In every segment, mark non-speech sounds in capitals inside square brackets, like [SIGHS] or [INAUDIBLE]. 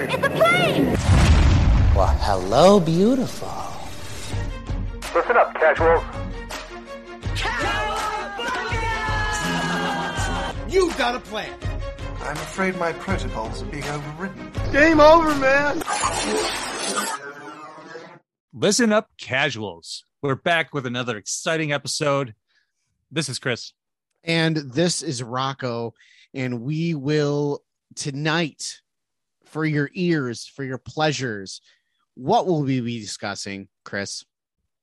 bird. It's a plane. Well, hello, beautiful. Listen up, casuals. You've got a plan. I'm afraid my protocols are being overridden. Game over, man. Listen up, casuals. We're back with another exciting episode. This is Chris. And this is Rocco. And we will tonight, for your ears, for your pleasures, what will we be discussing, Chris?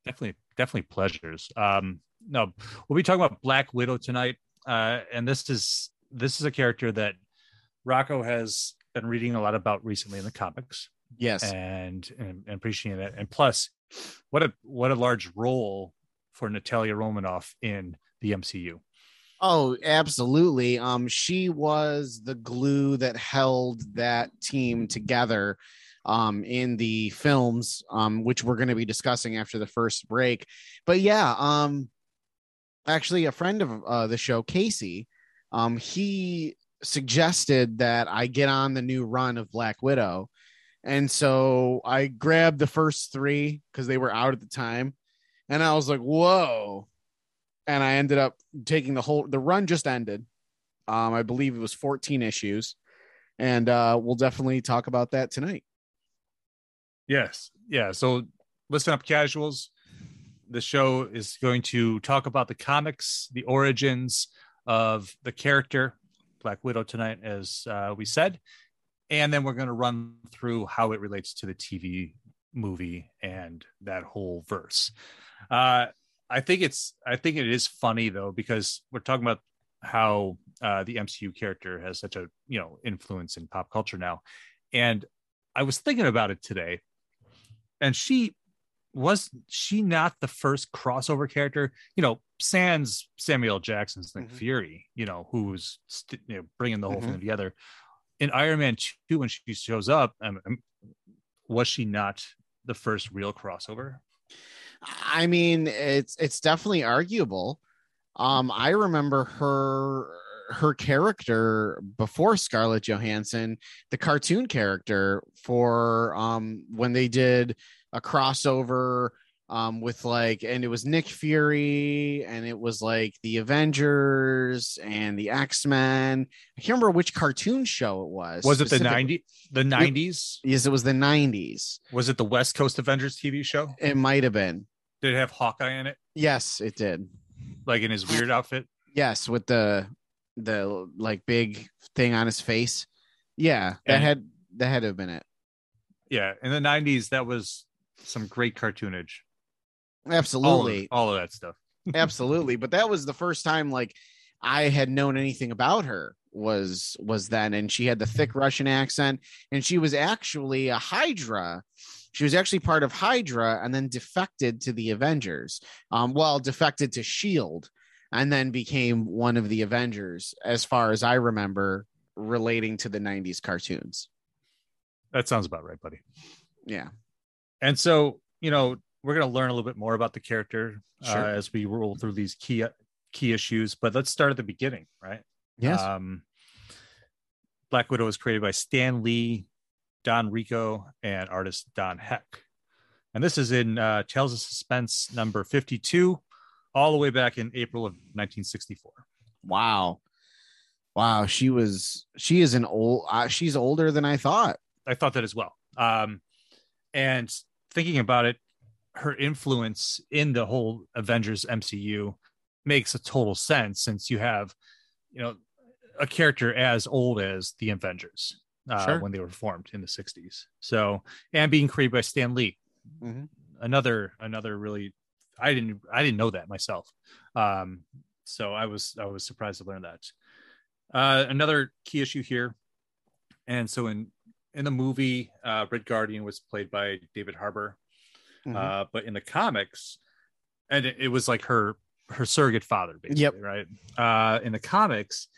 Definitely, definitely pleasures. Um, no, we'll be talking about Black Widow tonight. Uh, and this is this is a character that Rocco has been reading a lot about recently in the comics. Yes. And and, and appreciating that. And plus, what a what a large role for Natalia Romanoff in the MCU. Oh, absolutely. Um, she was the glue that held that team together um in the films, um, which we're gonna be discussing after the first break. But yeah, um actually a friend of uh, the show, Casey, um, he suggested that I get on the new run of Black Widow. And so I grabbed the first three because they were out at the time. And I was like, whoa. And I ended up taking the whole the run just ended. Um, I believe it was 14 issues. And uh, we'll definitely talk about that tonight. Yes. Yeah. So listen up, casuals. The show is going to talk about the comics, the origins of the character, Black Widow, tonight, as uh, we said. And then we're going to run through how it relates to the TV movie and that whole verse. Uh, I think it's, I think it is funny though, because we're talking about how uh, the MCU character has such a, you know, influence in pop culture now. And I was thinking about it today and she was she not the first crossover character you know sans samuel jackson's nick Mhm. fury you know who's st- you know, bringing the whole Mhm. thing together in iron man 2 when she shows up um, um, was she not the first real crossover I mean, it's it's definitely arguable. Um, I remember her her character before Scarlett Johansson, the cartoon character for um when they did a crossover um with like and it was Nick Fury and it was like the Avengers and the X-Men. I can't remember which cartoon show it was. was it the specifically. 90 the 90s Yes, it was the 90s. was it the west coast avengers tv show It might have been. Did it have hawkeye in it Yes, it did. like in his weird outfit Yes, with the the like big thing on his face. Yeah, that And- had that had to have been it. yeah in the 90s that was some great cartoonage all of, Absolutely, all of that stuff [LAUGHS] absolutely. But that was the first time like I had known anything about her was was then, and she had the thick Russian accent, and she was actually a Hydra. She was actually part of Hydra, and then defected to the Avengers. Um, well, defected to Shield, and then became one of the Avengers, as far as I remember, relating to the '90s cartoons. that sounds about right buddy Yeah. And so, you know, we're going to learn a little bit more about the character Sure. uh, as we roll through these key key issues. But let's start at the beginning, right? Yes. Um, Black Widow was created by Stan Lee, Don Rico, and artist Don Heck. And this is in uh, Tales of Suspense number 52, all the way back in April of 1964. wow. Wow. She was. She is an old. Uh, she's older than I thought. I thought that as well. Um, and thinking about it, her influence in the whole Avengers MCU makes a total sense since you have, you know, a character as old as the Avengers uh, Sure. when they were formed in the 60s. So, and being created by Stan Lee, Mhm. another, another really, I didn't, I didn't know that myself. Um, so I was, I was surprised to learn that. Uh, another key issue here. And so in, in the movie, uh, Red Guardian was played by David Harbour. Mhm. Uh, but in the comics, and it, it was like her her surrogate father, basically, Yep. right? Uh, in the comics,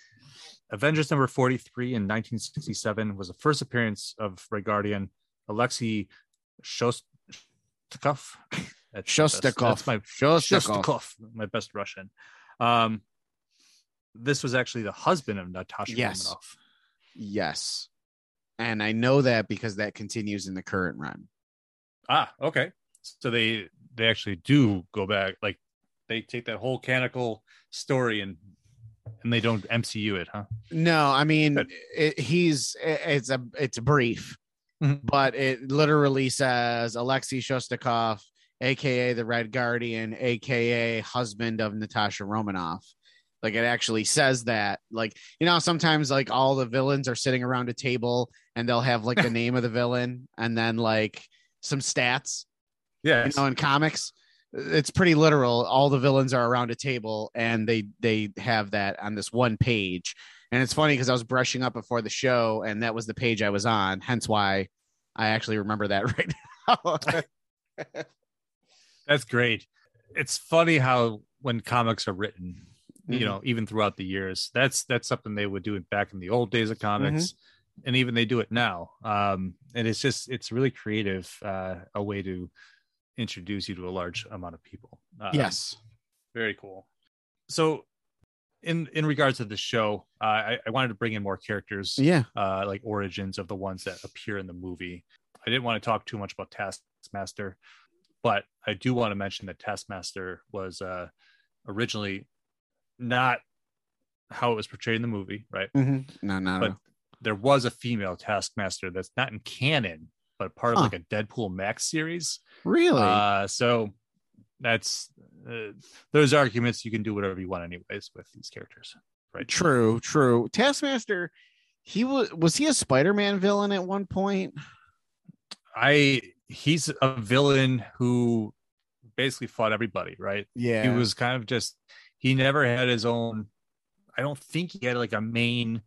Avengers number 43 in 1967 was the first appearance of Red Guardian, Alexei Shostakov. That's Shostakov. That's my Shostakov. Shostakov, my best Russian. Um, this was actually the husband of Natasha Yes. Romanoff. Yes. and I know that because that continues in the current run. Ah, okay. So they they actually do go back, like they take that whole canonical story and and they don't MCU it, huh? No, I mean it, he's it- it's a it's brief, Mhm. but it literally says Alexei Shostakov, aka the Red Guardian, aka husband of Natasha Romanoff. Like it actually says that. Like you know, sometimes like all the villains are sitting around a table and they'll have like the [LAUGHS] name of the villain and then like some stats. Yeah. you know in comics it's pretty literal. All the villains are around a table and they they have that on this one page. And it's funny because i was brushing up before the show and that was the page i was on hence why i actually remember that [LAUGHS] right now. [LAUGHS] That's great. It's funny how when comics are written, you know, even throughout the years, that's that's something they would do it back in the old days of comics, and even they do it now. Um, and it's just it's really creative, uh, a way to introduce you to a large amount of people. Uh, yes very cool. So, in in regards to the show, uh, I, I wanted to bring in more characters, yeah uh, like origins of the ones that appear in the movie. I didn't want to talk too much about Taskmaster, but I do want to mention that Taskmaster was uh, originally not how it was portrayed in the movie, right? Mm-hmm. no no But no there was a female Taskmaster that's not in canon, but part of Huh. like a Deadpool Max series. really Uh, so that's uh, those arguments. You can do whatever you want, anyways, with these characters, right? true true taskmaster he was was he a spider-man villain at one point I he's a villain who basically fought everybody, right? yeah He was kind of just he never had his own. I don't think he had like a main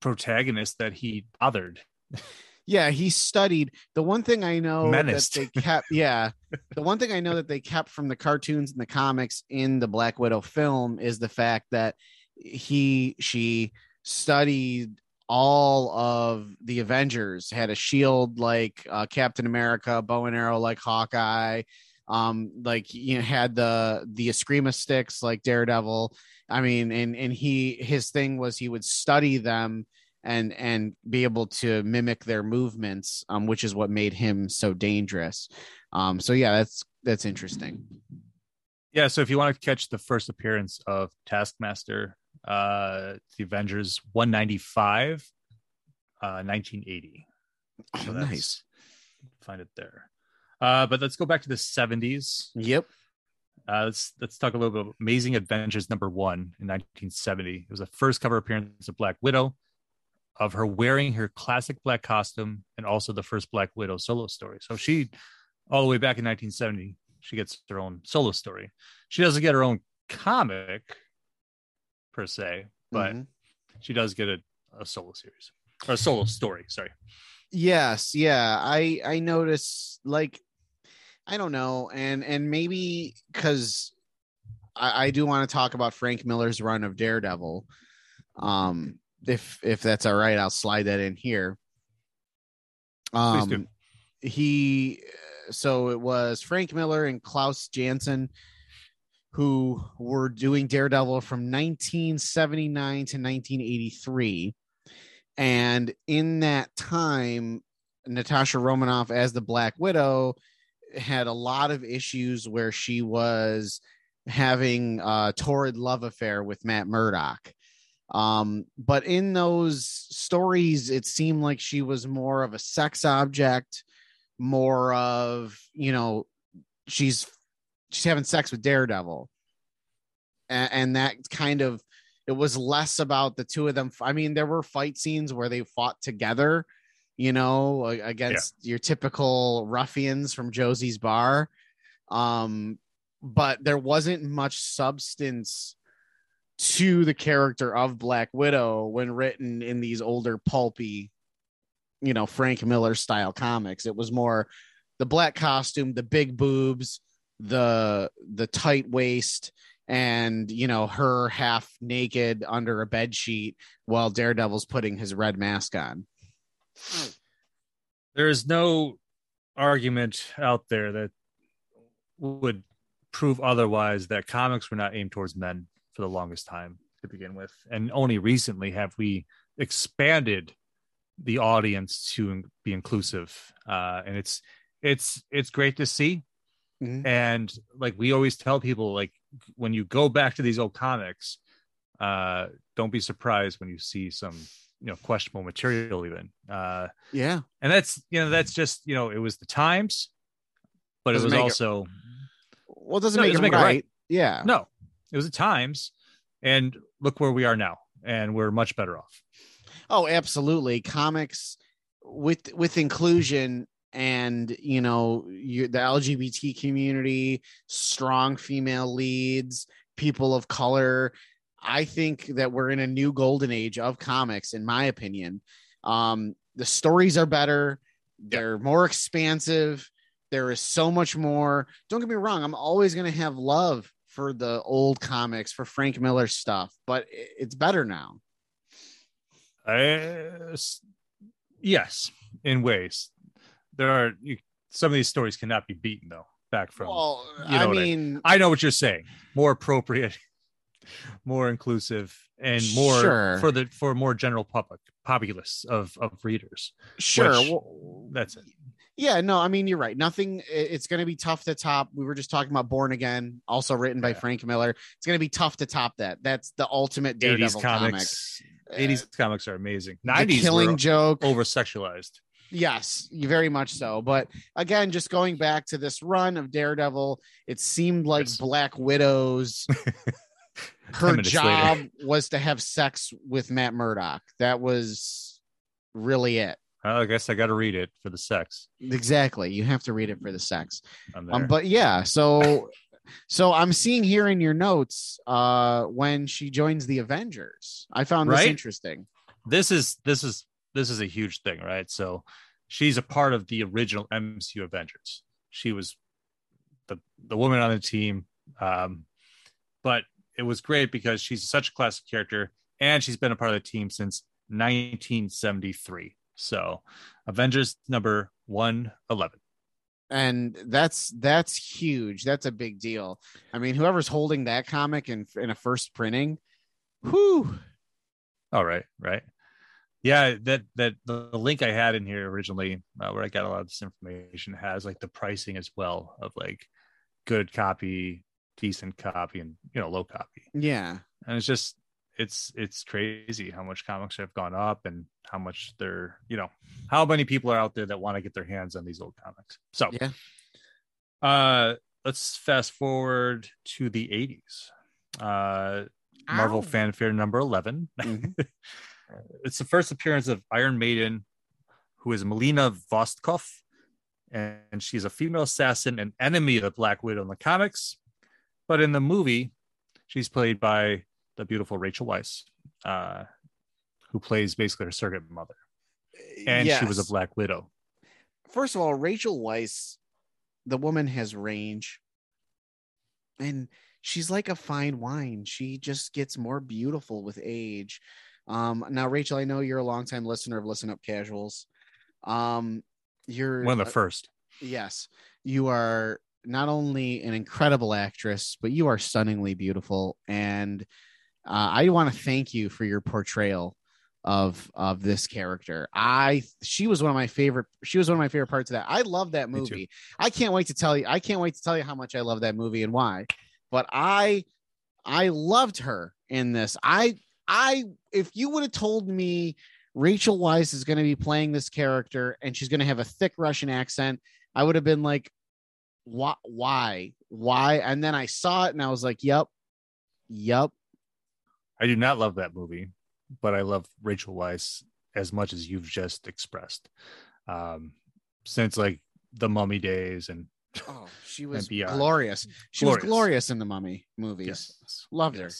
protagonist that he bothered. [LAUGHS] Yeah, he studied. The one thing I know Menaced. that they kept, yeah, the one thing I know that they kept from the cartoons and the comics in the Black Widow film is the fact that he, she studied all of the Avengers, had a shield like uh, Captain America, bow and arrow like Hawkeye, um, like you know, had the the Eskrima sticks like Daredevil. I mean, and and he his thing was he would study them and and be able to mimic their movements um which is what made him so dangerous um so yeah that's that's interesting Yeah, so if you want to catch the first appearance of Taskmaster, uh, the Avengers 195, uh, 1980. oh, So that's- nice Find it there. Uh, but let's go back to the 70s. yep Uh, let's let's talk a little bit about Amazing Adventures number one in 1970. It was the first cover appearance of Black Widow, of her wearing her classic black costume, and also the first Black Widow solo story. So she, all the way back in 1970, she gets her own solo story. She doesn't get her own comic per se, but Mhm. she does get a, a solo series or a solo story. Sorry. yes yeah i i notice like i don't know and and maybe because I, I do want to talk about frank miller's run of daredevil um if if that's all right i'll slide that in here. Um he so it was frank miller and klaus janson who were doing daredevil from 1979 to 1983 and in that time, Natasha Romanoff as the Black Widow had a lot of issues where she was having a torrid love affair with Matt Murdock. Um, but in those stories, it seemed like she was more of a sex object, more of, you know, she's she's having sex with Daredevil. And, and that kind of it was less about the two of them. I mean, there were fight scenes where they fought together, you know, against your typical ruffians from Josie's bar. Um, but there wasn't much substance to the character of Black Widow when written in these older pulpy, you know, Frank Miller style comics. It was more the black costume, the big boobs, the the tight waist, and you know her half naked under a bed sheet while Daredevil's putting his red mask on. there is no argument out there that would prove otherwise that comics were not aimed towards men for the longest time to begin with and only recently have we expanded the audience to be inclusive uh and it's it's it's great to see Mhm. and like we always tell people like when you go back to these old comics uh don't be surprised when you see some you know questionable material even uh Yeah. and that's you know that's just you know it was the times but Doesn't it was make it- also Well, it doesn't No, it make, doesn't it make it right. right. Yeah. no it was the times and look where we are now and we're much better off Oh, absolutely. Comics with with inclusion and you know you, the LGBT community, strong female leads, people of color. I think that we're in a new golden age of comics, in my opinion. Um, the stories are better. They're more expansive. There is so much more. Don't get me wrong. I'm always going to have love for the old comics, for Frank Miller stuff, but it's better now. Uh, yes, in ways. There are you, some of these stories cannot be beaten though. Back from Well, you know I what I- mean, I know what you're saying. More appropriate, [LAUGHS] more inclusive, and more Sure. for the for more general public populace of of readers. sure. which- well, That's it. Yeah, no, I mean, you're right. Nothing, it's going to be tough to top. We were just talking about Born Again, also written by Yeah. Frank Miller. It's going to be tough to top that. That's the ultimate Daredevil 80s comic. comics. Uh, 80s comics are amazing. 90s killing joke. over sexualized. Yes, very much so. But again, just going back to this run of Daredevil, it seemed like Yes. Black Widow's [LAUGHS] her job later. was to have sex with Matt Murdock. That was really it. I guess I got to read it for the sex. Exactly. You have to read it for the sex. Um, but yeah, so so I'm seeing here in your notes uh when she joins the Avengers. I found this Right? interesting. this is this is this is a huge thing, right? So she's a part of the original MCU Avengers. She was the the woman on the team, um, but it was great because she's such a classic character, and she's been a part of the team since 1973. So Avengers number one eleven. And that's that's huge. That's a big deal. I mean, whoever's holding that comic in in a first printing, whew. All right, right. Yeah, that that the link I had in here originally, uh, where I got a lot of this information, has like the pricing as well of like good copy, decent copy, and you know low copy. Yeah. And it's just it's it's crazy how much comics have gone up and how much they're you know how many people are out there that want to get their hands on these old comics. So Yeah. uh, let's fast forward to the 80s. Uh, Marvel Ow. fanfare number 11. Mhm. [LAUGHS] it's the first appearance of Iron Maiden, who is Melina Vostokoff, and she's a female assassin and enemy of the Black Widow in the comics. But in the movie, she's played by the beautiful Rachel Weisz, uh, who plays basically her surrogate mother. And she was a Black Widow. First of all, Rachel Weisz, the woman has range. And she's like a fine wine. She just gets more beautiful with age. Um, now, Rachel, I know you're a longtime listener of Listen Up Casuals. Um, you're One of the first. yes, you are not only an incredible actress, but you are stunningly beautiful. And uh, I want to thank you for your portrayal of of this character. I she was one of my favorite. She was one of my favorite parts of that. I love that movie. I can't wait to tell you. I can't wait to tell you how much I love that movie and why. But I I loved her in this. I I if you would have told me Rachel Weisz is going to be playing this character and she's going to have a thick Russian accent, I would have been like, why, why, why? And then I saw it and I was like, yep, yep. I do not love that movie, but I love Rachel Weisz as much as you've just expressed. Um, since like the Mummy days and Oh, [LAUGHS] she was glorious. She was Glorious. glorious in the Mummy movies. yes, Loved her.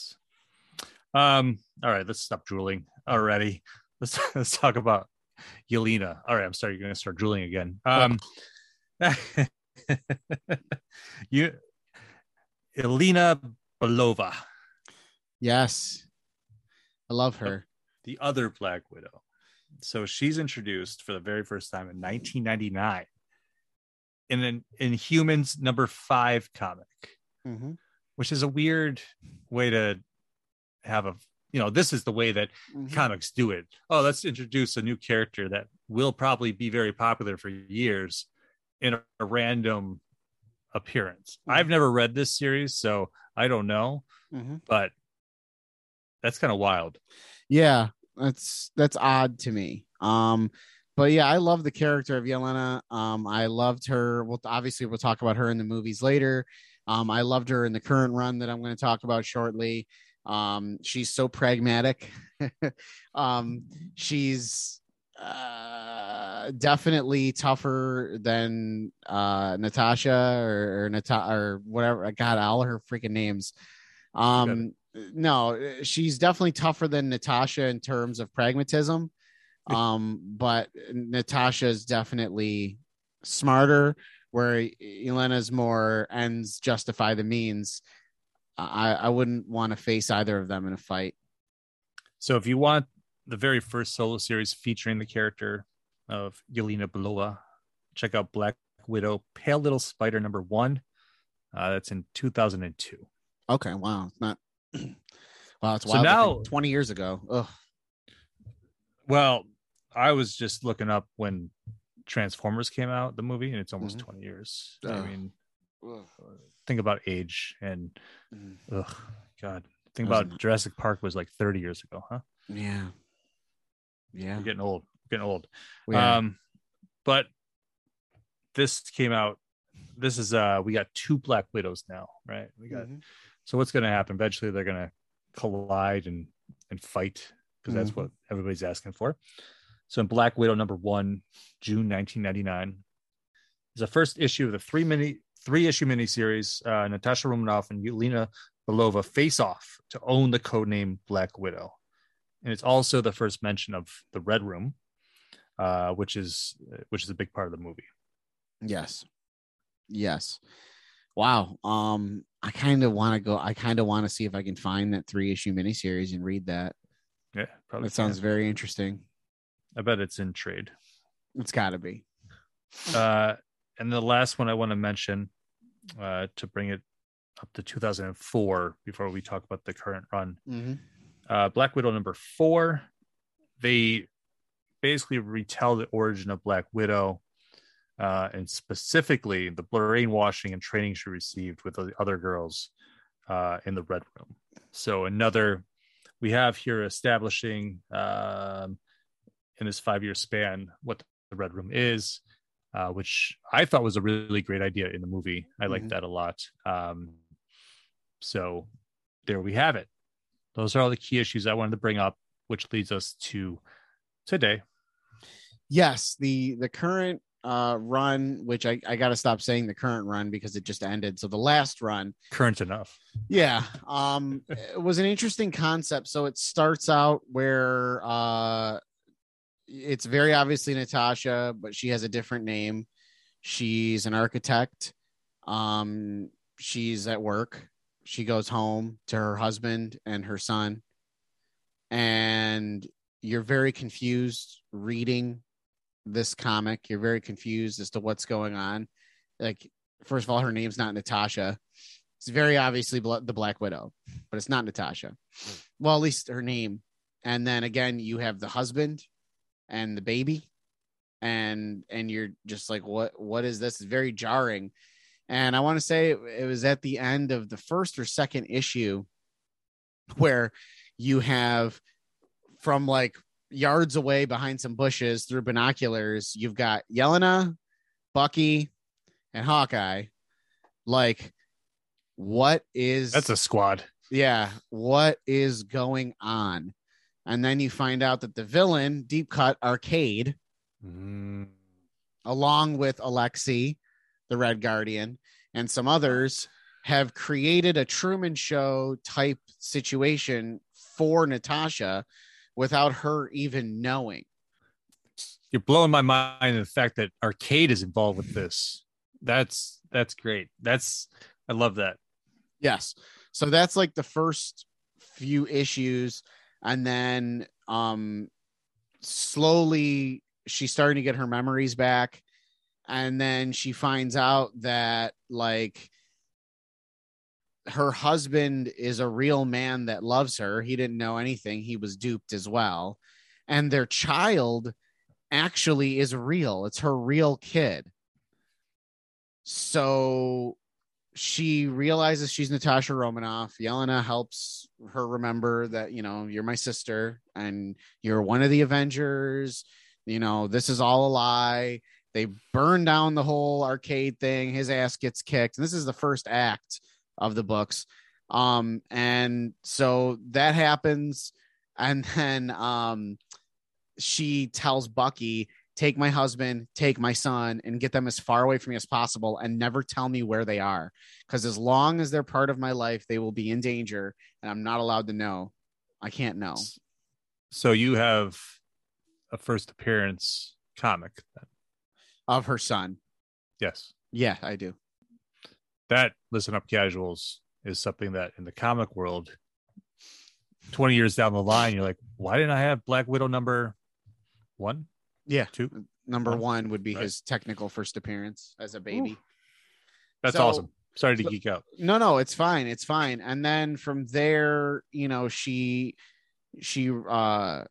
Um, all right, let's stop drooling already. Let's [LAUGHS] let's talk about Yelena. All right, I'm sorry, you're gonna start drooling again. Um, [LAUGHS] you, Yelena Belova, Yes, I love her. the other Black Widow. So she's introduced for the very first time in 1999 in an Inhumans number five comic, Mhm. which is a weird way to have a you know this is the way that Mhm. comics do it. Oh, let's introduce a new character that will probably be very popular for years in a, a random appearance. Mhm. I've never read this series, so I don't know, Mhm. but that's kind of wild. Yeah, that's that's odd to me. Um, but yeah, I love the character of Yelena. Um, I loved her. Well, obviously, we'll talk about her in the movies later. Um, I loved her in the current run that I'm going to talk about shortly. Um, she's so pragmatic. [LAUGHS] um, she's uh, definitely tougher than uh, Natasha or, or Nata- or whatever. I got all her freaking names. Um, no, she's definitely tougher than Natasha in terms of pragmatism. Um, but Natasha is definitely smarter, where Yelena's more ends justify the means. I, I wouldn't want to face either of them in a fight. So if you want the very first solo series featuring the character of Yelena Belova, check out Black Widow Pale Little Spider number one. Uh, that's in 2002. Okay, wow, it's not. [CLEARS THROAT] wow, it's So wild. to now- twenty years ago. Ugh. Well, I was just looking up when Transformers came out, the movie, and it's almost Mhm. 20 years. I Ugh. mean, think about age and Mhm. ugh, God. Think about an- Jurassic Park was like 30 years ago, huh? Yeah. Yeah. We're getting old. Getting old. Yeah. Um, but this came out. This is uh, we got two Black Widows now, right? We got Mhm. So what's going to happen? Eventually, they're going to collide and and fight because that's Mhm. what everybody's asking for. So in Black Widow number one, June 1999, is the first issue of the three mini three issue miniseries. Uh, Natasha Romanoff and Yelena Belova face off to own the codename Black Widow, and it's also the first mention of the Red Room, uh, which is which is a big part of the movie. Yes. Yes. Wow. Um, I kind of want to go. I kind of want to see if I can find that three issue miniseries and read that. Yeah, probably. That sounds very interesting. I bet it's in trade. It's got to be. Uh, and the last one I want to mention uh, to bring it up to 2004 before we talk about the current run. Mm-hmm. Uh, Black Widow number four, they basically retell the origin of Black Widow uh, and specifically the brainwashing and training she received with the other girls uh, in the Red Room. So another, we have here establishing um, in this five year span what the Red Room is, uh, which I thought was a really great idea in the movie. I like Mhm. that a lot. Um, so there we have it. Those are all the key issues I wanted to bring up, which leads us to today. Yes, the the current uh run, which I, I gotta stop saying the current run because it just ended. So the last run, Current enough. yeah, um, it was an interesting concept. So it starts out where uh, it's very obviously Natasha, but she has a different name. She's an architect. Um, she's at work. She goes home to her husband and her son, and you're very confused reading this comic. You're very confused as to what's going on. Like, first of all, her name's not Natasha. It's very obviously the Black Widow, but it's not Natasha. Well, at least her name. And then again, you have the husband and the baby, and and you're just like, what what is this? It's very jarring. And I want to say it, was at the end of the first or second issue where you have from like yards away behind some bushes through binoculars, you've got Yelena, Bucky, and Hawkeye. Like, what is That's a squad. yeah, what is going on? And then you find out that the villain, Deep Cut Arcade, mm. along with Alexi, the Red Guardian, and some others, have created a Truman Show type situation for Natasha without her even knowing. You're blowing my mind in the fact that Arcade is involved with this. That's that's great. That's I love that. Yes. So that's like the first few issues. And then um slowly she's starting to get her memories back. And then she finds out that like her husband is a real man that loves her. He didn't know anything. He was duped as well. And their child actually is real. It's her real kid. So she realizes she's Natasha Romanoff. Yelena helps her remember that, you know, you're my sister and you're one of the Avengers. You know, this is all a lie. They burn down the whole arcade thing. His ass gets kicked. And this is the first act of the books. Um, and so that happens. And [LAUGHS] then um, she tells Bucky, take my husband, take my son, and get them as far away from me as possible and never tell me where they are. Because as long as they're part of my life, they will be in danger and I'm not allowed to know. I can't know. So you have a first appearance comic then. Of her son. Yes. Yeah, I do. That listen up casuals is something that in the comic world 20 years down the line you're like why didn't i have black widow number one Yeah. two Number One. one would be Right. his technical first appearance as a baby. that's So- awesome sorry to so- geek out no no it's fine it's fine and then from there you know she she uh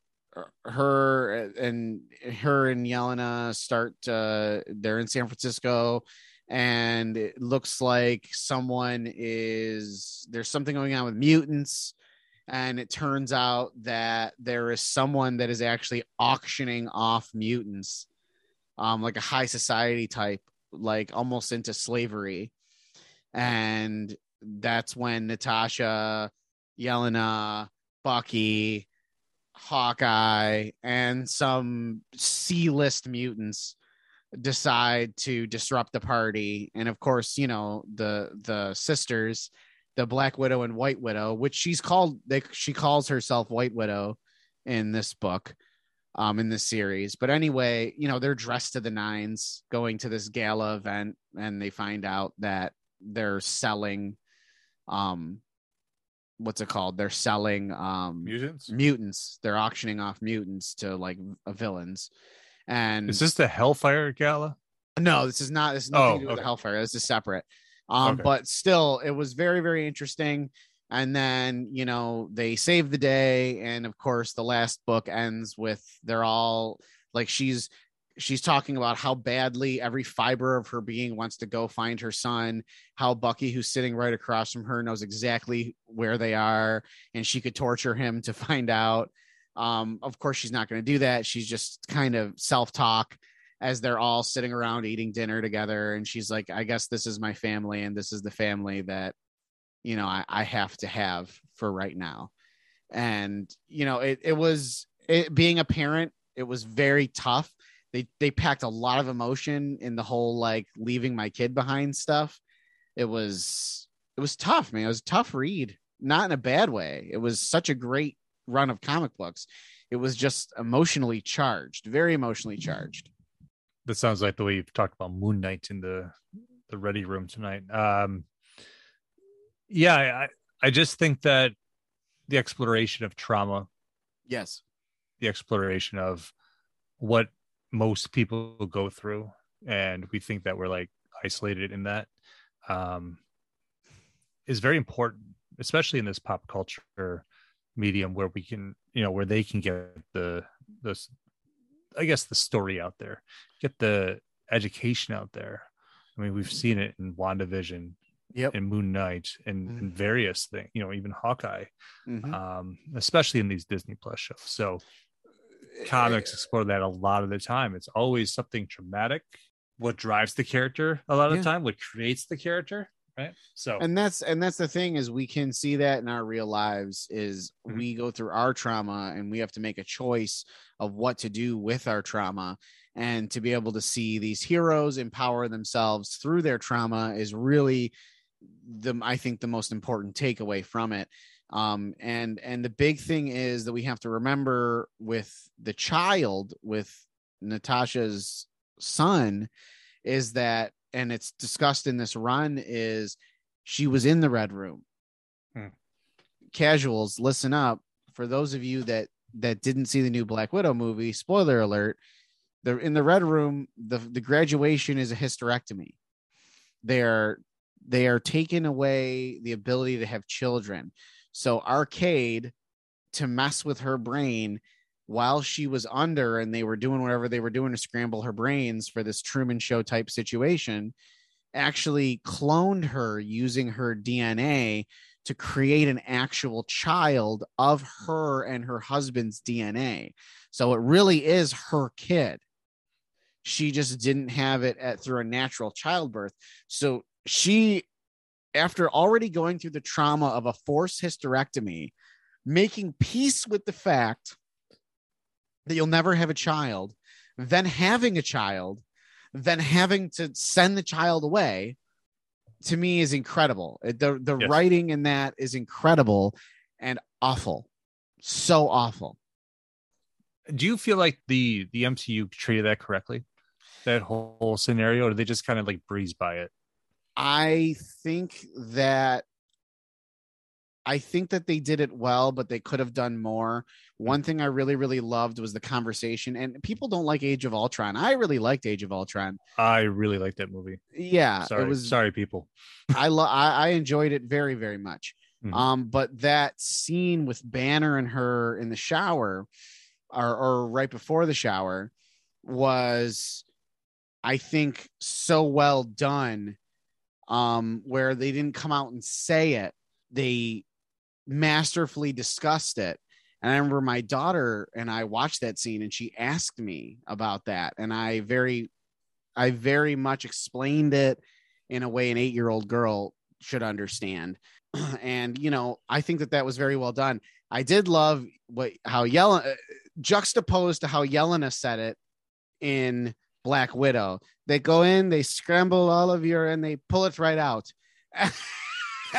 her and her and Yelena start uh they're in San Francisco and it looks like someone is there's something going on with mutants. And it turns out that there is someone that is actually auctioning off mutants um like a high society type like almost into slavery. And that's when Natasha, Yelena, Bucky, Hawkeye, and some C-list mutants decide to disrupt the party. And of course, you know the the sisters, the Black Widow and White Widow, which she's called. They, she calls herself White Widow in this book um in this series but anyway you know they're dressed to the nines going to this gala event and they find out that they're selling um what's it called they're selling um mutants mutants they're auctioning off mutants to like uh, villains and is this the hellfire gala? No this is not this is nothing Oh, to do with okay. hellfire. This is separate. Um Okay. but still it was very very interesting. And then you know they save the day. And of course the last book ends with they're all like she's she's talking about how badly every fiber of her being wants to go find her son how bucky who's sitting right across from her knows exactly where they are and she could torture him to find out um of course she's not going to do that. She's just kind of self-talk as they're all sitting around eating dinner together. And she's like i guess this is my family and this is the family that you know i, I have to have for right now. And you know it, it was it, being a parent it was very tough. They they packed a lot of emotion in the whole like leaving my kid behind stuff. It was it was tough man. It was a tough read. Not in a bad way. It was such a great run of comic books it was just emotionally charged very emotionally charged. That sounds like the way you've talked about moon knight in the the ready room tonight. Um yeah i i just think that the exploration of trauma yes. the exploration of what most people go through and we think that we're like isolated in that um is very important especially in this pop culture medium where we can you know where they can get the this i guess the story out there get the education out there i mean we've seen it in wandavision Yep. and moon knight and, Mhm. and various things you know even hawkeye Mhm. um, especially in these Disney Plus shows. So comics explore that a lot of the time. It's always something traumatic. What drives the character a lot of Yeah. the time, what creates the character, right? So and that's and that's the thing is we can see that in our real lives is Mhm. we go through our trauma and we have to make a choice of what to do with our trauma and to be able to see these heroes empower themselves through their trauma is really the i think the most important takeaway from it um and and the big thing is that we have to remember with the child with natasha's son is that and it's discussed in this run is she was in the red room Hmm. casuals listen up for those of you that that didn't see the new black widow movie spoiler alert the in the red room the the graduation is a hysterectomy they're they are taking away the ability to have children. So Arcade to mess with her brain while she was under and they were doing whatever they were doing to scramble her brains for this Truman show type situation actually cloned her using her DNA to create an actual child of her and her husband's DNA. So it really is her kid. She just didn't have it at through a natural childbirth. So she after already going through the trauma of a forced hysterectomy, making peace with the fact that you'll never have a child, then having a child, then having to send the child away, to me is incredible. The the Yes. writing in that is incredible and awful. So awful. Do you feel like the the MCU treated that correctly? That whole scenario, or did they just kind of like breeze by it? I think that I think that they did it well, but they could have done more. One thing I really, really loved was the conversation. And people don't like Age of Ultron. I really liked Age of Ultron. I really liked that movie. Yeah, Sorry, it was. sorry, people. [LAUGHS] I lo- I, I enjoyed it very, very much. Mhm. Um, but that scene with Banner and her in the shower, or or right before the shower, was, I think, so well done. Um, where they didn't come out and say it, they masterfully discussed it. And I remember my daughter and I watched that scene, and she asked me about that, and I very, I very much explained it in a way an eight-year-old girl should understand. [CLEARS THROAT] and you know, I think that that was very well done. I did love what how Yelena uh, juxtaposed to how Yelena said it in Black Widow. They go in, they scramble all of your, and they pull it right out. [LAUGHS] [LAUGHS]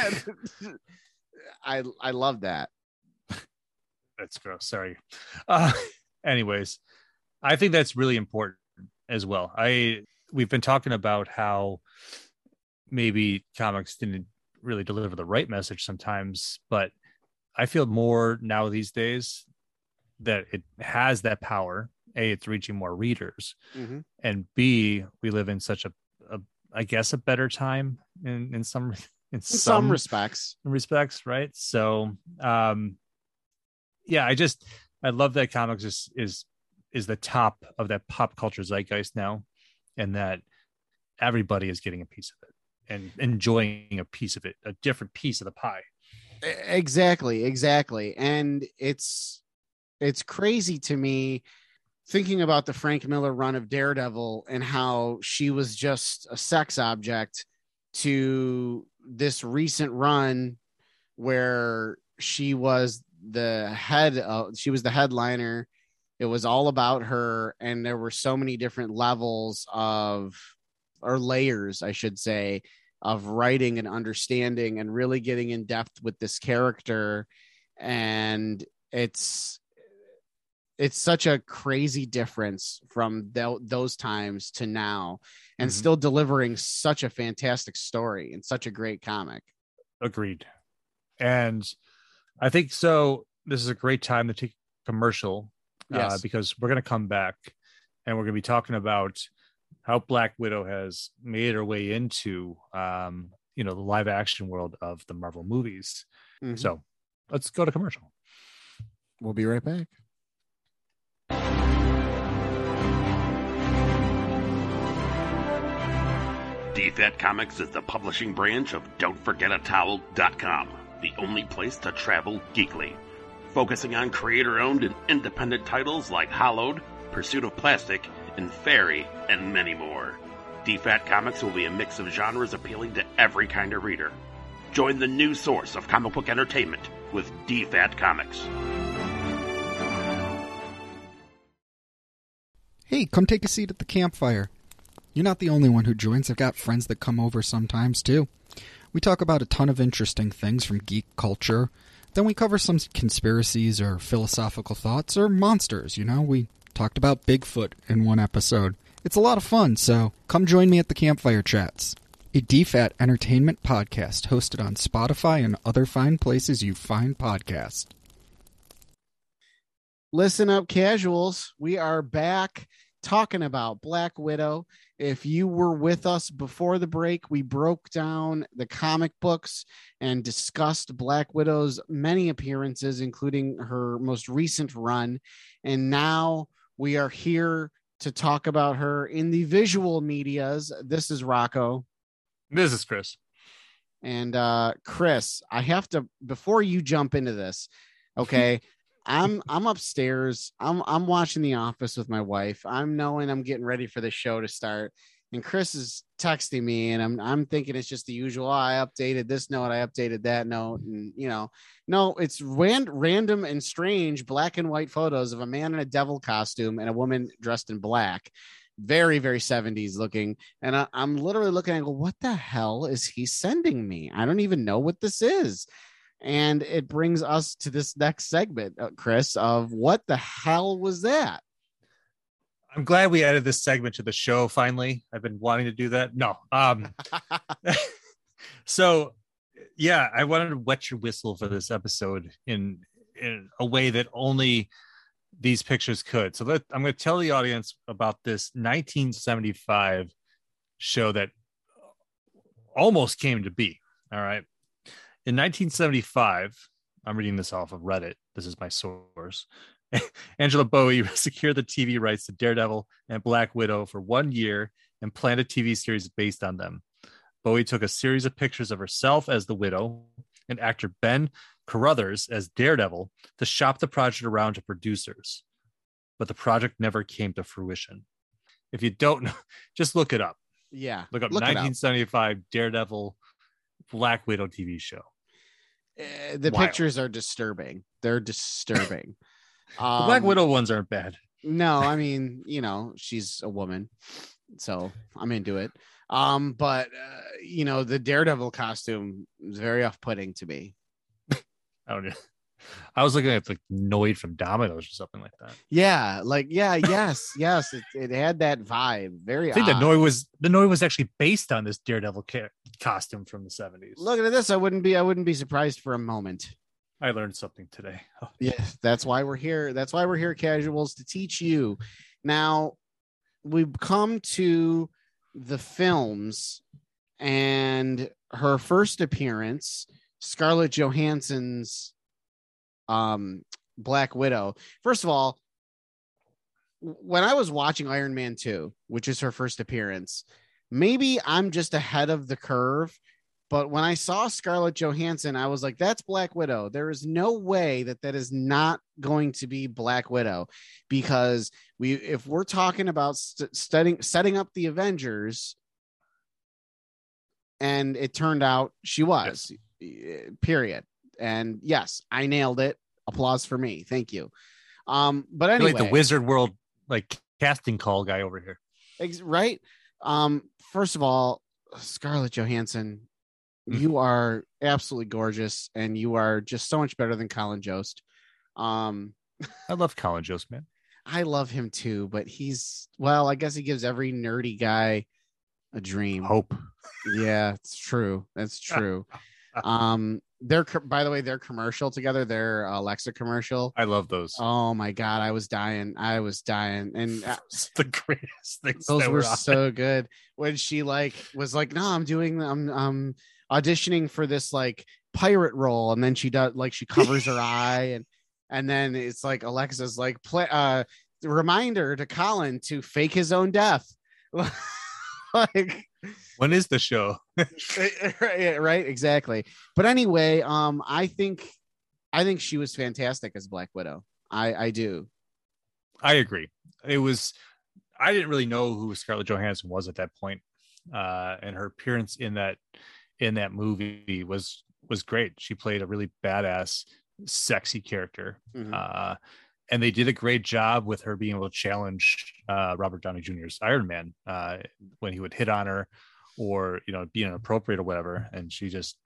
I I love that. That's gross. Sorry. Uh, [LAUGHS] anyways, I think that's really important as well. I we've been talking about how maybe comics didn't really deliver the right message sometimes, but I feel more now these days that it has that power. A, it's reaching more readers, and B, we live in such a, a I guess, a better time in in some [LAUGHS] in, In some respects, respects, right? So, um, yeah, I just I love that comics is is is the top of that pop culture zeitgeist now, and that everybody is getting a piece of it and enjoying a piece of it, a different piece of the pie. Exactly exactly and it's it's crazy to me thinking about the frank miller run of daredevil and how she was just a sex object to this recent run where she was the head of, she was the headliner it was all about her and there were so many different levels of or layers i should say of writing and understanding and really getting in depth with this character and it's it's such a crazy difference from tho- those times to now and Mhm. still delivering such a fantastic story and such a great comic Agreed. And I think so. This is a great time to take a commercial uh, Yes. because we're going to come back and we're going to be talking about how Black Widow has made her way into, um, you know, the live action world of the Marvel movies. Mhm. So let's go to commercial. we'll be right back DFAT Comics is the publishing branch of Don't Forget a Don'tForgetATowel.com, the only place to travel geekly. Focusing on creator owned and independent titles like Hollowed, Pursuit of Plastic, and Fairy, and many more. DFAT Comics will be a mix of genres appealing to every kind of reader. Join the new source of comic book entertainment with DFAT Comics. Hey, come take a seat at the campfire. You're not the only one who joins. I've got friends that come over sometimes, too. We talk about a ton of interesting things from geek culture. Then we cover some conspiracies or philosophical thoughts or monsters, you know? We talked about Bigfoot in one episode. It's a lot of fun, so come join me at the Campfire Chats, a DFAT entertainment podcast hosted on Spotify and other fine places you find podcasts. listen up casuals we are back talking about Black Widow. If you were with us before the break, we broke down the comic books and discussed Black Widow's many appearances, including her most recent run. And now we are here to talk about her in the visual medias. This is Rocco. This is Chris. And uh Chris, I have to before you jump into this, okay. [LAUGHS] I'm I'm upstairs. I'm I'm watching The Office with my wife. I'm knowing I'm getting ready for the show to start. And Chris is texting me, and I'm I'm thinking it's just the usual. Oh, I updated this note, I updated that note, and you know, no, it's ran- random and strange black and white photos of a man in a devil costume and a woman dressed in black very very 70s looking and I, am literally looking at go what the hell is he sending me i don't even know what this is and it brings us to this next segment uh, chris of what the hell was that i'm glad we added this segment to the show finally i've been wanting to do that no um [LAUGHS] so yeah i wanted to wet your whistle for this episode in in a way that only these pictures could. So let, I'm going to tell the audience about this 1975 show that almost came to be. All right. In 1975, I'm reading this off of Reddit. This is my source. [LAUGHS] Angela Bowie [LAUGHS] secured the TV rights to Daredevil and Black Widow for one year and planned a TV series based on them. Bowie took a series of pictures of herself as the widow and actor Ben Carruthers as Daredevil to shop the project around to producers, but the project never came to fruition. If you don't know, [LAUGHS] just look it up. Yeah. Look up look 1975 up. Daredevil Black Widow TV show. Uh, the Wild. pictures are disturbing. They're disturbing. um, [LAUGHS] the Black Widow ones aren't bad. No, I mean, you know, she's a woman. So I'm into it. Um, but uh, you know, the Daredevil costume is very off-putting to me. [LAUGHS] I don't know. [LAUGHS] I was looking at like Noid from Domino's or something like that. Yeah, like yeah, yes, yes. It, it had that vibe. Very. I think odd. the Noid was the Noid was actually based on this Daredevil ca- costume from the seventies. Looking at this, I wouldn't be I wouldn't be surprised for a moment. I learned something today. Oh. Yeah, that's why we're here. That's why we're here, casuals, to teach you. Now, we've come to the films and her first appearance Scarlett Johansson's um Black Widow. First of all, when I was watching Iron Man 2, which is her first appearance, maybe I'm just ahead of the curve, but when I saw Scarlett Johansson, I was like that's Black Widow. There is no way that that is not going to be Black Widow because we if we're talking about st- studying setting up the Avengers and it turned out she was. Yes period. And yes, I nailed it. Applause for me. Thank you. Um, but anyway, like the Wizard World like casting call guy over here, ex- right? Um, first of all, Scarlett Johansson, mm. you are absolutely gorgeous, and you are just so much better than Colin Jost. Um, I love Colin Jost, man. I love him too, but he's well, I guess he gives every nerdy guy a dream. Hope. Yeah, it's true. That's true [LAUGHS] um they're by the way their commercial together. Their alexa commercial. I love those. Oh my god i was dying. I was dying. And uh, [LAUGHS] the greatest things those were, were so good. When she like was like no i'm doing i'm um auditioning for this like pirate role. And then she does like she covers her [LAUGHS] eye and and then it's like alexa's like play uh reminder to colin to fake his own death [LAUGHS] [LAUGHS] like when is the show? [LAUGHS] right exactly. But anyway um i think i think she was fantastic as black widow. I i do. I agree. It was i didn't really know who scarlett johansson was at that point uh and her appearance in that in that movie was was great. She played a really badass sexy character. Mm-hmm. uh and they did a great job with her being able to challenge uh, Robert Downey Jr.'s Iron Man uh, when he would hit on her or you know be inappropriate or whatever, and she just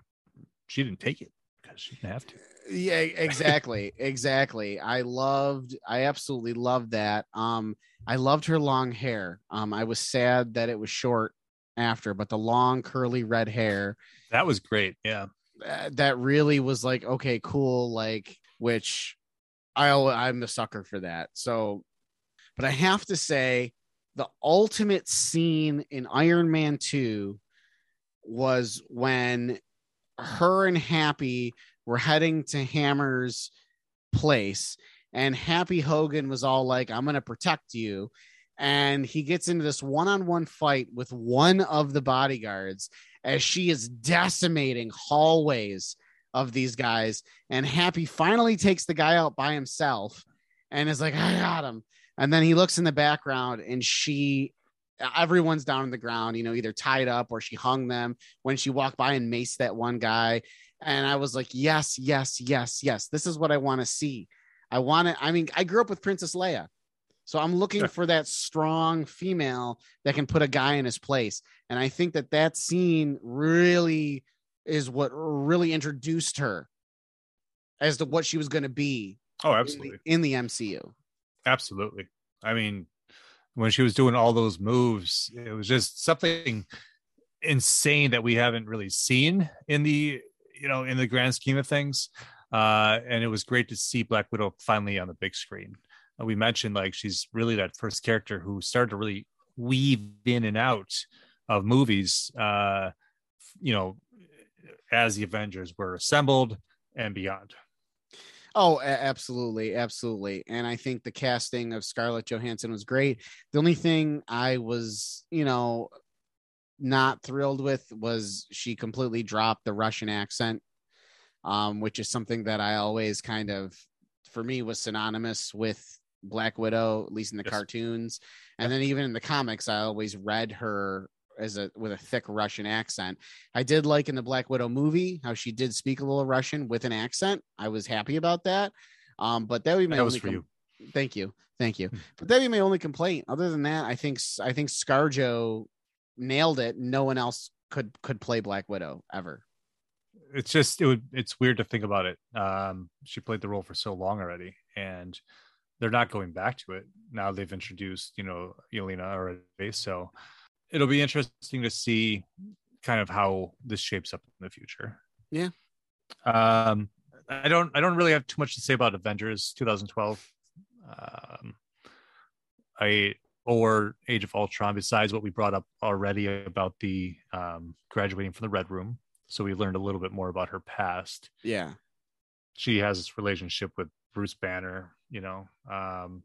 she didn't take it because she didn't have to. Yeah, exactly, exactly. I loved, I absolutely loved that. Um, I loved her long hair. Um, I was sad that it was short after, but the long curly red hair that was great. Yeah, uh, that really was like okay, cool. Like which I I'm the sucker for that. So, but I have to say, the ultimate scene in Iron Man 2 was when her and Happy were heading to Hammer's place, and Happy Hogan was all like, I'm going to protect you. And he gets into this one on one fight with one of the bodyguards as she is decimating hallways of these guys. And Happy finally takes the guy out by himself and is like, I got him. And then he looks in the background and she, everyone's down on the ground, you know, either tied up or she hung them when she walked by and maced that one guy. And I was like, yes, yes, yes, yes. This is what I want to see. I want to, I mean, I grew up with Princess Leia. So I'm looking for that strong female that can put a guy in his place. And I think that that scene really is what really introduced her as to what she was going to be Oh, in absolutely. the, in the MCU. Absolutely. I mean, when she was doing all those moves, it was just something insane that we haven't really seen in the, you know, in the grand scheme of things. Uh, and it was great to see Black Widow finally on the big screen. Uh, we mentioned like she's really that first character who started to really weave in and out of movies, uh, you know, as the Avengers were assembled and beyond. Oh, absolutely, absolutely. And I think the casting of Scarlett Johansson was great. The only thing I was, you know, not thrilled with was she completely dropped the Russian accent, um, which is something that I always kind of, for me, was synonymous with Black Widow, at least in the Yes. cartoons. And then even in the comics, I always read her as a with a thick Russian accent. I did like in the Black Widow movie how she did speak a little Russian with an accent. I was happy about that. Um, but that would be my That was for com- you. Thank you, thank you. But that'd be my only complaint. Other than that, I think I think ScarJo nailed it. No one else could could play Black Widow ever. it's just it would it's weird to think about it um she played the role for so long already and they're not going back to it now they've introduced you know Yelena already so it'll be interesting to see kind of how this shapes up in the future. Yeah. um i don't i don't really have too much to say about avengers 2012 um i or age of ultron besides what we brought up already about the um graduating from the red room. So we learned a little bit more about her past. Yeah, she has this relationship with bruce banner you know um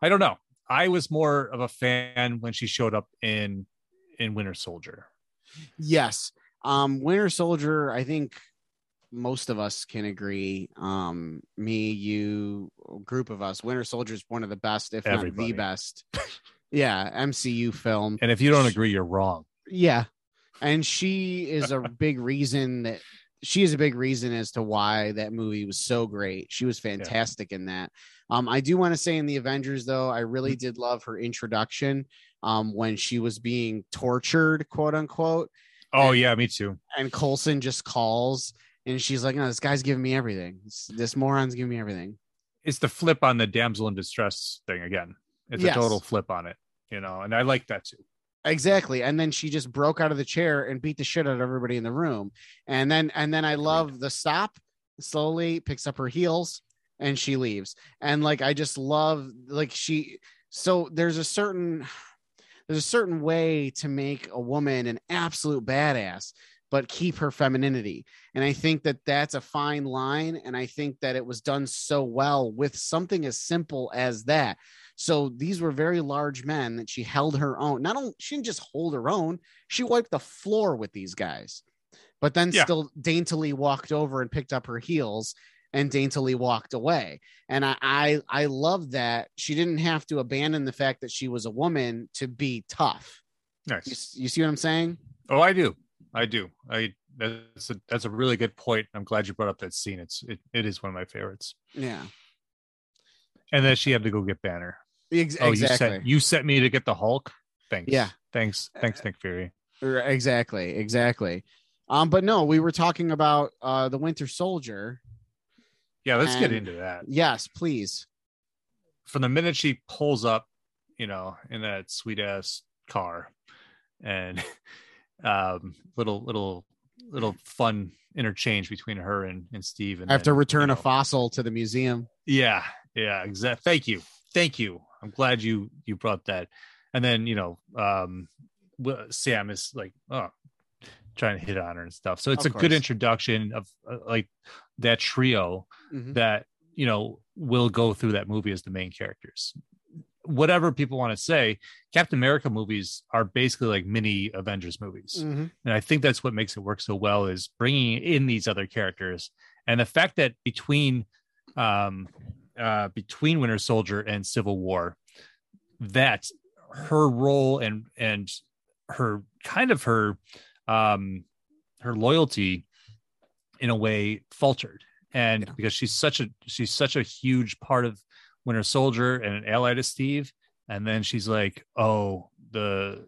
i don't know i was more of a fan when she showed up in in winter soldier yes. Um, Winter Soldier. I think most of us can agree. Um, me, you, group of us. Winter Soldier is one of the best, if not the best. [LAUGHS] yeah, MCU film. and if you don't agree you're wrong Yeah. And she is a [LAUGHS] big reason that she is a big reason as to why that movie was so great. She was fantastic in that. Um, I do want to say in the Avengers, though, I really Mm-hmm. did love her introduction um, when she was being tortured, quote unquote. oh And- yeah me too And Coulson just calls and she's like, No, this guy's giving me everything. This, this moron's giving me everything. it's the flip on the damsel in distress thing again it's Yes. a total flip on it you know and i like that too Exactly. And then she just broke out of the chair and beat the shit out of everybody in the room. And then and then I love the stop slowly picks up her heels and she leaves. And like I just love like she so there's a certain there's a certain way to make a woman an absolute badass but keep her femininity and i think that that's a fine line and i think that it was done so well with something as simple as that so these were very large men that she held her own not only she didn't just hold her own she wiped the floor with these guys but then Yeah. still daintily walked over and picked up her heels and daintily walked away. And I, I i love that she didn't have to abandon the fact that she was a woman to be tough. You, nice s- you see what i'm saying? Oh i do. I do. I that's a that's a really good point. I'm glad you brought up that scene. It's it, it is one of my favorites. Yeah. And then she had to go get banner. Ex- oh exactly you sent you sent me to get the hulk? Thanks. Yeah. thanks. Thanks nick fury. Exactly. Exactly. Um but no we were talking about uh the winter soldier yeah let's get into that yes please from the minute she pulls up, you know, in that sweet ass car, and [LAUGHS] um, little little little fun interchange between her and and Steve. And i have to return you know, a fossil to the museum Yeah, yeah, exactly. Thank you, thank you. I'm glad you you brought that. and then you know um sam is like oh trying to hit on her and stuff so it's Of a good introduction of uh, like that trio Mhm. that you know will go through that movie as the main characters whatever people want to say captain america movies are basically like mini avengers movies Mhm. and i think that's what makes it work so well is bringing in these other characters and the fact that between um uh between winter soldier and civil war that her role and and her kind of her um her loyalty in a way faltered and Yeah. because she's such a she's such a huge part of winter soldier and an ally to steve and then she's like oh the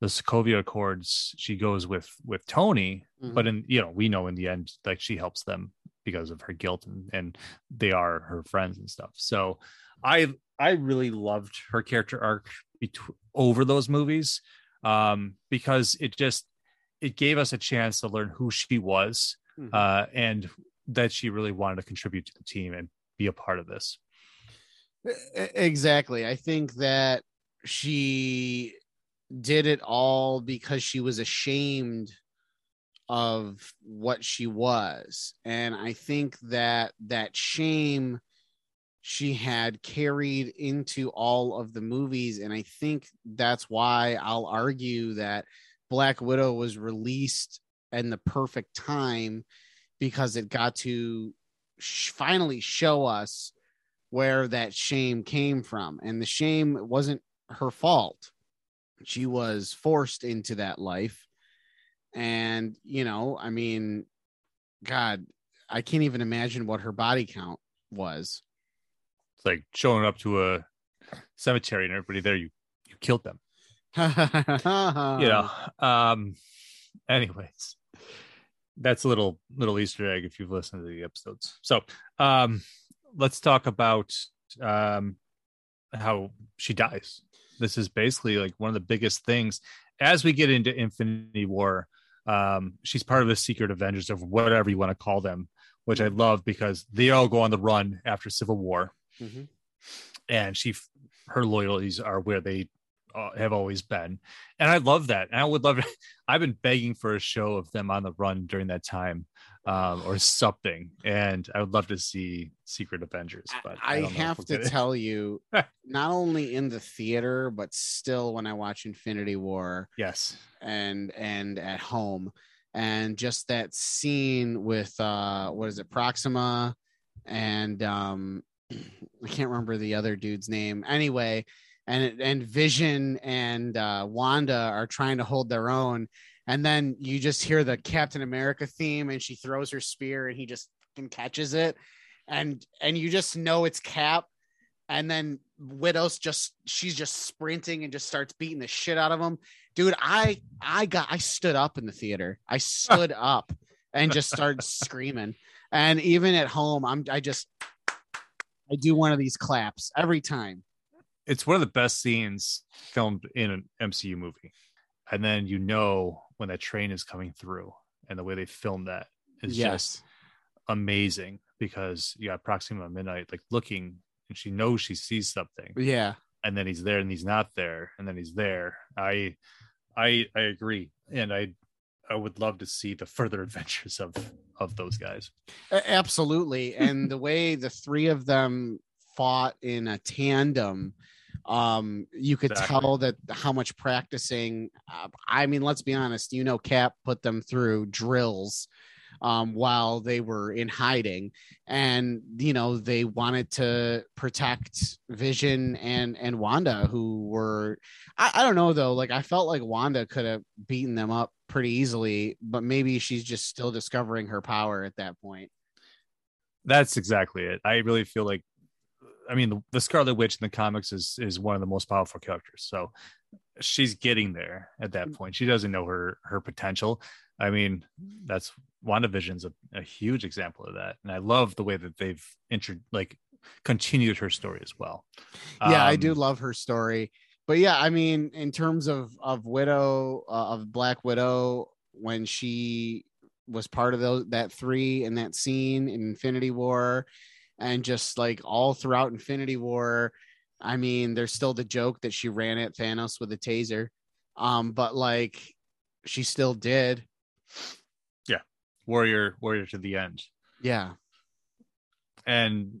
the sokovia accords she goes with with tony Mhm. but in you know we know in the end like she helps them because of her guilt and, and they are her friends and stuff so i i really loved her character arc betw- over those movies um because it just it gave us a chance to learn who she was Mhm. uh and that she really wanted to contribute to the team and be a part of this Exactly. I think that she did it all because she was ashamed of what she was. And I think that that shame she had carried into all of the movies. And I think that's why I'll argue that Black Widow was released in the perfect time because it got to sh- finally show us where that shame came from. And the shame wasn't her fault. She was forced into that life. And, you know, I mean, God, I can't even imagine what her body count was. it's like showing up to a cemetery and everybody there you you killed them [LAUGHS] you know um anyways that's a little little easter egg if you've listened to the episodes. So um let's talk about um how she dies. This is basically like one of the biggest things. As we get into infinity war um she's part of the secret avengers or whatever you want to call them which i love because they all go on the run after civil war. Mhm. and she her loyalties are where they uh, have always been. And i love that. And i would love it. [LAUGHS] i've been begging for a show of them on the run during that time um or something. And i would love to see secret avengers but I, if have we'll to tell you, [LAUGHS] not only in the theater, but still when I watch Infinity War yes. and and at home, and just that scene with uh what is it, Proxima, and um [CLEARS THROAT] I can't remember the other dude's name. Anyway, and and Vision and uh, Wanda are trying to hold their own, and then you just hear the Captain America theme, and she throws her spear, and he just fucking catches it, and and you just know it's Cap, and then Widow's just she's just sprinting and just starts beating the shit out of him, dude. I I got I stood up in the theater, I stood [LAUGHS] up and just started screaming, and even at home, I'm I just I do one of these claps every time. It's one of the best scenes filmed in an mcu movie and then you know when that train is coming through and the way they filmed that is just amazing because you got Proxima Midnight like looking and she knows she sees something yeah. and then he's there and he's not there and then he's there. I I I agree and I I would love to see the further [LAUGHS] adventures of of those guys. Absolutely. And the way the three of them fought in a tandem, um, you could Exactly. tell that how much practicing. Uh, I mean, let's be honest, you know, Cap put them through drills um, while they were in hiding. And, you know, they wanted to protect Vision and, and Wanda, who were, I, I don't know though, like I felt like Wanda could have beaten them up pretty easily, but maybe she's just still discovering her power at that point. That's exactly it. I really feel like I mean the, the Scarlet Witch in the comics is is one of the most powerful characters. So she's getting there at that point. She doesn't know her her potential. I mean, that's WandaVision's a, a huge example of that. And I love the way that they've intro like continued her story as well. yeah i Um, do love her story but yeah i mean in terms of of widow uh, of black widow when she was part of those that three in that scene in infinity war and just like all throughout infinity war I mean, there's still the joke that she ran at Thanos with a taser. Um, but like she still did. Yeah, warrior warrior to the end Yeah. and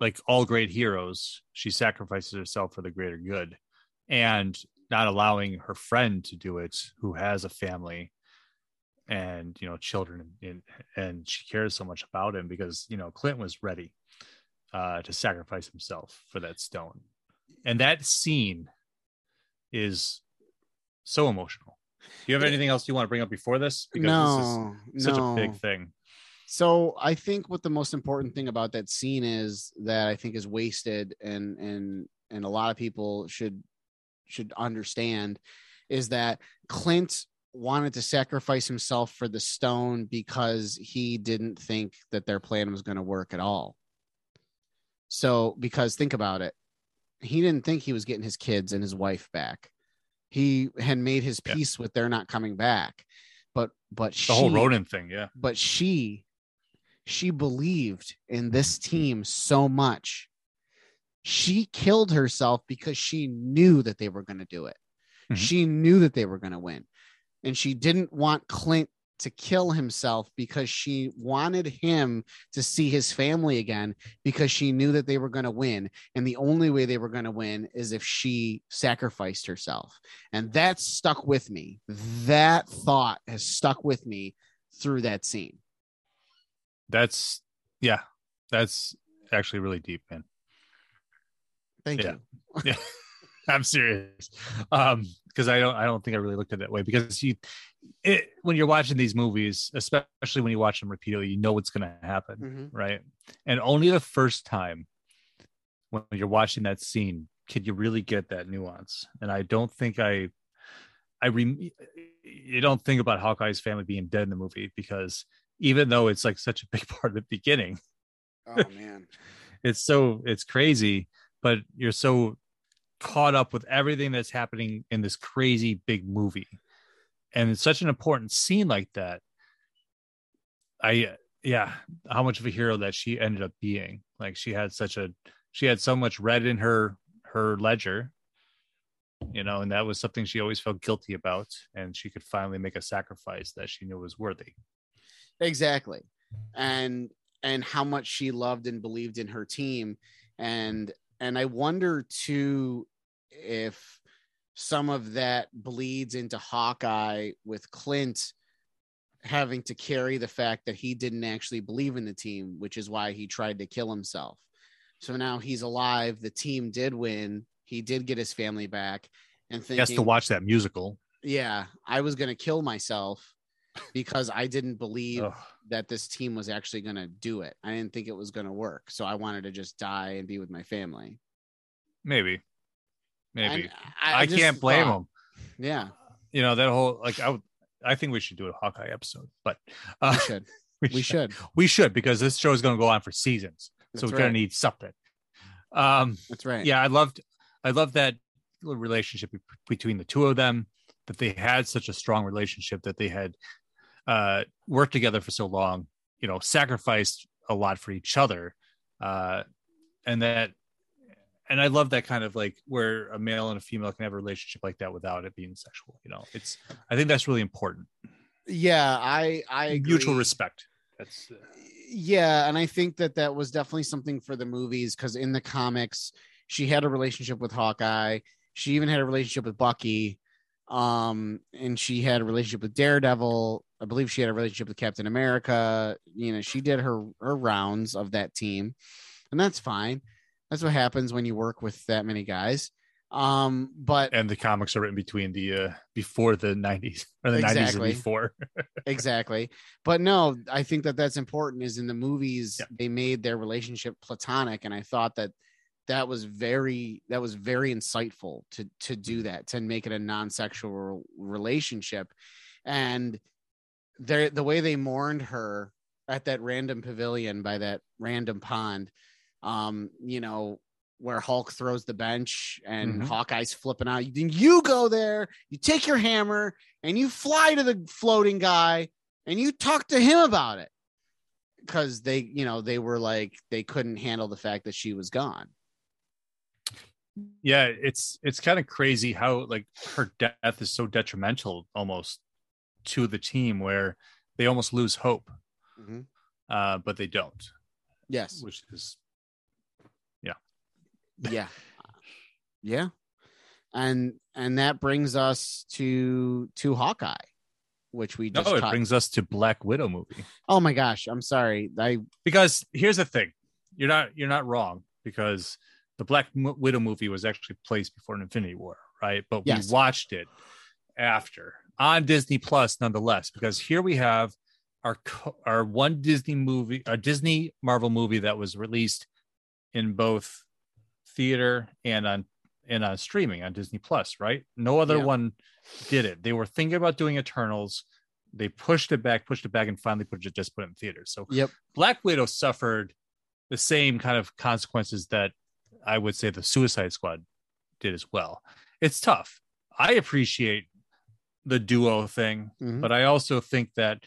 like all great heroes she sacrifices herself for the greater good and not allowing her friend to do it who has a family and you know children and, and she cares so much about him because you know clint was ready uh to sacrifice himself for that stone. And that scene is so emotional. Do you have anything else you want to bring up before this? No, this is such no. a big thing. So I think what the most important thing about that scene is that I think is wasted and and and a lot of people should should understand is that Clint wanted to sacrifice himself for the stone because he didn't think that their plan was going to work at all. So because think about it. He didn't think he was getting his kids and his wife back. He had made his Yeah. peace with they're not coming back. But but the whole Ronin thing yeah but she she believed in this team so much she killed herself because she knew that they were going to do it Mhm. she knew that they were going to win and she didn't want clint to kill himself because she wanted him to see his family again because she knew that they were going to win. And the only way they were going to win is if she sacrificed herself. And that stuck with me. That thought has stuck with me through that scene. That's yeah that's actually really deep man. Thank Yeah. you. [LAUGHS] Yeah i'm serious. Um because i don't i don't think i really looked at it that way because you it, when you're watching these movies especially when you watch them repeatedly you know what's going to happen Mhm. right? And only the first time when you're watching that scene can you really get that nuance. And i don't think i i re- you don't think about hawkeye's family being dead in the movie because even though it's like such a big [LAUGHS] part of the beginning oh man. [LAUGHS] it's so it's crazy but you're so caught up with everything that's happening in this crazy big movie. And it's such an important scene like that. I yeah how much of a hero that she ended up being. Like she had such a she had so much red in her her ledger you know and that was something she always felt guilty about. And she could finally make a sacrifice that she knew was worthy. Exactly. And and how much she loved and believed in her team. And and i wonder too if some of that bleeds into hawkeye with clint having to carry the fact that he didn't actually believe in the team which is why he tried to kill himself. So now he's alive. The team did win. He did get his family back. And he has to watch that musical. Yeah i was going to kill myself because i didn't believe that this team was actually going to do it. I didn't think it was going to work. So I wanted to just die and be with my family. maybe maybe And I, just can't blame thought- him. Yeah, You know that whole like I would. I think we should do a Hawkeye episode, but uh, we should. [LAUGHS] we should. We should because this show is going to go on for seasons, so we're going to need something. Um, That's right. yeah, I loved, I loved that relationship between the two of them. That they had such a strong relationship that they had uh, worked together for so long. You know, sacrificed a lot for each other, uh, and that and I love that kind of like where a male and a female can have a relationship like that without it being sexual. You know, it's I think that's really important. Yeah, I I agree. Mutual respect. That's uh, yeah and i think that that was definitely something for the movies because in the comics she had a relationship with hawkeye she even had a relationship with bucky um and she had a relationship with daredevil i believe she had a relationship with captain america you know she did her her rounds of that team and that's fine that's what happens when you work with that many guys. Um but and the comics are written between the uh before the 90s or the 90s and before. [LAUGHS] exactly. But no i think that that's important is in the movies Yeah. they made their relationship platonic and i thought that that was very that was very insightful to to do that to make it a non-sexual relationship. And they the way they mourned her at that random pavilion by that random pond um you know where Hulk throws the bench and Mhm. Hawkeye's flipping out. Then you go there, you take your hammer and you fly to the floating guy and you talk to him about it. Because they, you know, they were like, they couldn't handle the fact that she was gone. yeah it's it's kind of crazy how like her death is so detrimental almost to the team where they almost lose hope Mhm. uh but they don't Yes. which is yeah. Yeah. And and that brings us to to hawkeye which we no just it cut- brings us to black widow movie. Oh my gosh i'm sorry. I because here's the thing. You're not you're not wrong because the black widow movie was actually placed before an infinity war right? But Yes. we watched it after on disney plus nonetheless because here we have our our one disney movie a disney marvel movie that was released in both theater and on and on streaming on disney plus right no other Yeah. one did it they were thinking about doing eternals they pushed it back pushed it back and finally put it just put it in theaters so yep Black Widow suffered the same kind of consequences that I would say the Suicide Squad did as well. It's tough. I appreciate the duo thing, Mhm. but I also think that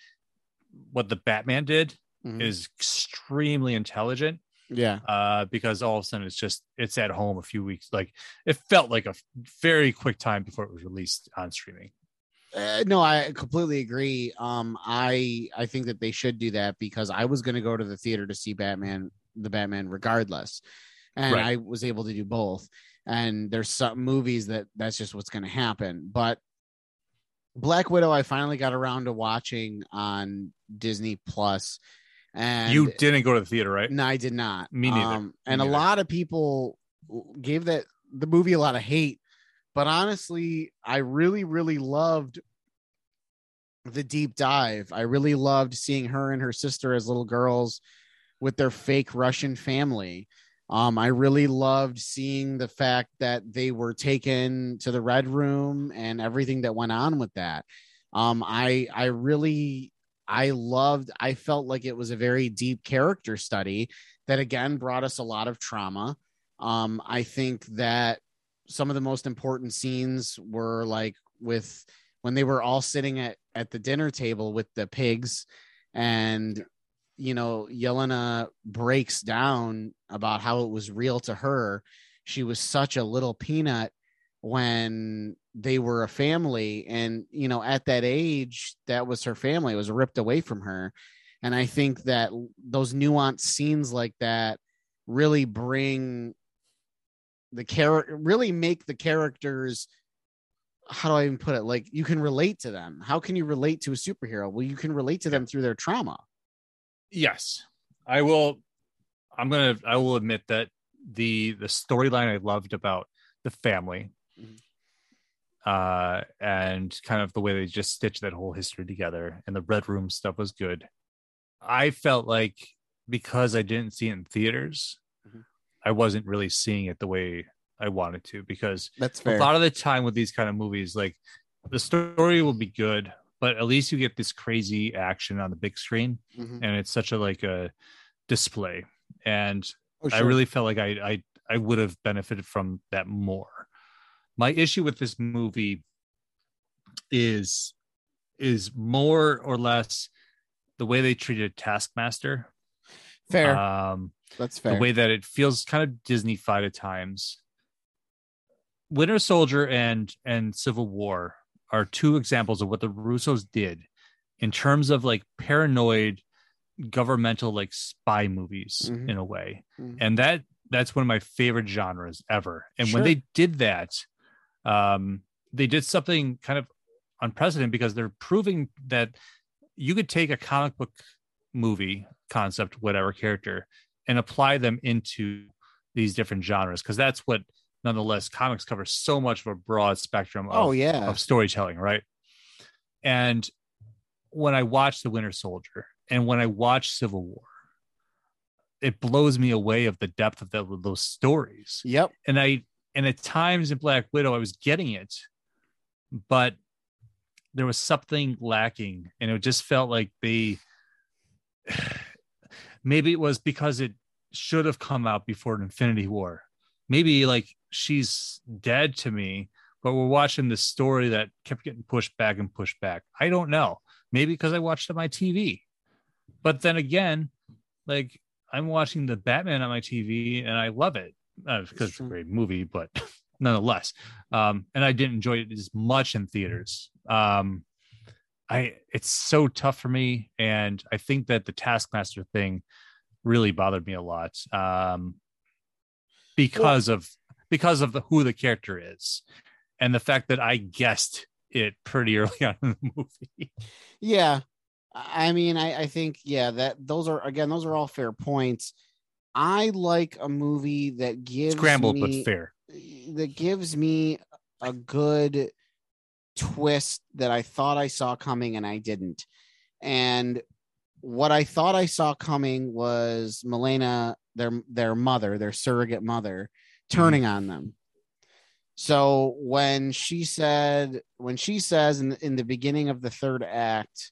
what the Batman did Mhm. is extremely intelligent yeah uh, because all of a sudden it's just it's at home a few weeks. Like it felt like a very quick time before it was released on streaming. Uh, no, I completely agree. Um, I I think that they should do that because I was going to go to the theater to see Batman, the Batman, regardless, and Right. I was able to do both. And there's some movies that that's just what's going to happen. But Black Widow, I finally got around to watching on Disney Plus, and you didn't go to the theater, right? no, I did not. Me neither. Um, and Me a lot of people gave that the movie a lot of hate, but honestly, I really, really loved the deep dive. I really loved seeing her and her sister as little girls with their fake Russian family. Um, I really loved seeing the fact that they were taken to the red room and everything that went on with that. Um, I I really I loved, I felt like it was a very deep character study that again brought us a lot of trauma. Um, I think that some of the most important scenes were like with when they were all sitting at, at the dinner table with the pigs and you know, Yelena breaks down about how it was real to her. She was such a little peanut when they were a family and you know at that age that was her family. It was ripped away from her. And i think that those nuanced scenes like that really bring the character really make the characters how do i even put it? Like you can relate to them. How can you relate to a superhero? Well you can relate to them through their trauma. Yes. I will i'm gonna i will admit that the the storyline i loved about the family Mhm. uh and kind of the way they just stitched that whole history together and the red room stuff was good i felt like because i didn't see it in theaters Mhm. i wasn't really seeing it the way i wanted to because that's fair. a lot of the time with these kind of movies like the story will be good but at least you get this crazy action on the big screen Mhm. and it's such a like a display and Oh, i really felt like i i, I would have benefited from that more my issue with this movie is is more or less the way they treated taskmaster fair um that's fair the way that it feels kind of disney-fied at times winter soldier and and civil war are two examples of what the russos did in terms of like paranoid governmental like spy movies Mhm. in a way Mhm. and that that's one of my favorite genres ever and Sure. when they did that um they did something kind of unprecedented because they're proving that you could take a comic book movie concept whatever character and apply them into these different genres because that's what nonetheless comics cover so much of a broad spectrum of, oh yeah. of storytelling right? And when i watch the winter soldier and when i watch civil war it blows me away of the depth of the, those stories. Yep. And I and at times in Black Widow I was getting it, but there was something lacking, and it just felt like they [SIGHS] maybe it was because it should have come out before Infinity War. Maybe like she's dead to me, but we're watching this story that kept getting pushed back and pushed back. I don't know. Maybe because I watched on my TV. But then again, like I'm watching the Batman on my TV and I love it. Uh, because it's a great movie, but [LAUGHS] nonetheless. Um, and I didn't enjoy it as much in theaters. Um, I it's so tough for me, and I think that the Taskmaster thing really bothered me a lot um, because of because of the, who the character is, and the fact that I guessed it pretty [LAUGHS] early on in the movie. Yeah. I mean, I, I think, yeah, that those are again, those are all fair points. I like a movie that gives Scrambled me, but fair. that gives me a good twist that I thought I saw coming and I didn't. And what I thought I saw coming was Melina, their their mother, their surrogate mother, turning mm-hmm. on them. So when she said, when she says in in the beginning of the third act